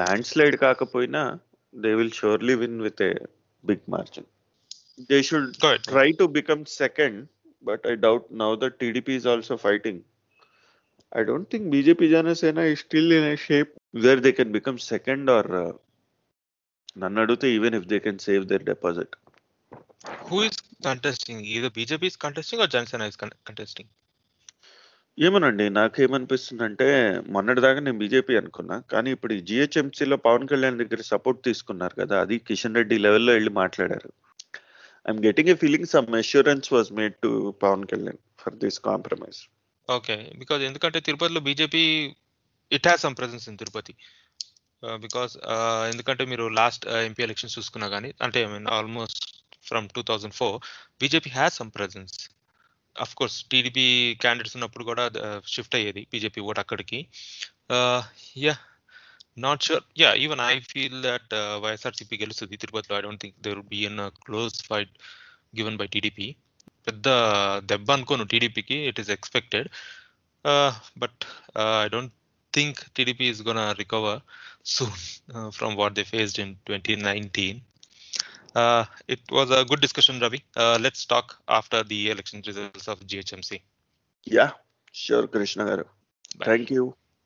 ల్యాండ్ స్లైడ్ కాకపోయినా they will surely win with a big margin they should try to become second, but I doubt now that TDP is also fighting. I don't think BJP Janasena is still in a shape where they can become second or uh, నన్ను అడిగితే even if they can save their deposit.
Who is contesting ఇది BJP is contesting or Janasena is contesting
ఏమోనండి. నాకేమనిపిస్తుందంటే మొన్నటిదాకా నేను BJP అనుకున్నా. కానీ ఇప్పుడు ఈ జిహెచ్ఎంసీలో పవన్ కళ్యాణ్ దగ్గర సపోర్ట్ తీసుకున్నారు కదా అది కిషన్ రెడ్డి లెవెల్లో వెళ్ళి మాట్లాడారు. I'm getting a feeling some assurance was made to Pawan Kalyan for this compromise
okay. Because ఎందుకంటే తిరుపతిలో BJP it has some presence in Tirupati. Uh, because uh, ఎందుకంటే మీరు లాస్ట్ ఎంపీ ఎలక్షన్స్ చూసుకున్నా కానీ అంటే I mean almost from two thousand four BJP has some presence of course TDP candidates ఉన్నప్పుడు కూడా shift అయ్యేది బీజేపీ ఓట్ అక్కడికి. Yeah not sure yeah even I feel that YSRCP గెలుస్తుంది. తిరుపతిలో I don't think there be an close fight given by TDP పెద్ద దెబ్బ అనుకోను టీడీపీకి it is expected but I don't think TDP is gonna recover soon from what they faced in twenty nineteen Uh, it was a good discussion, Ravi. Uh, let's talk after the election results
of GHMC. Yeah, sure,
Krishna
Thank you.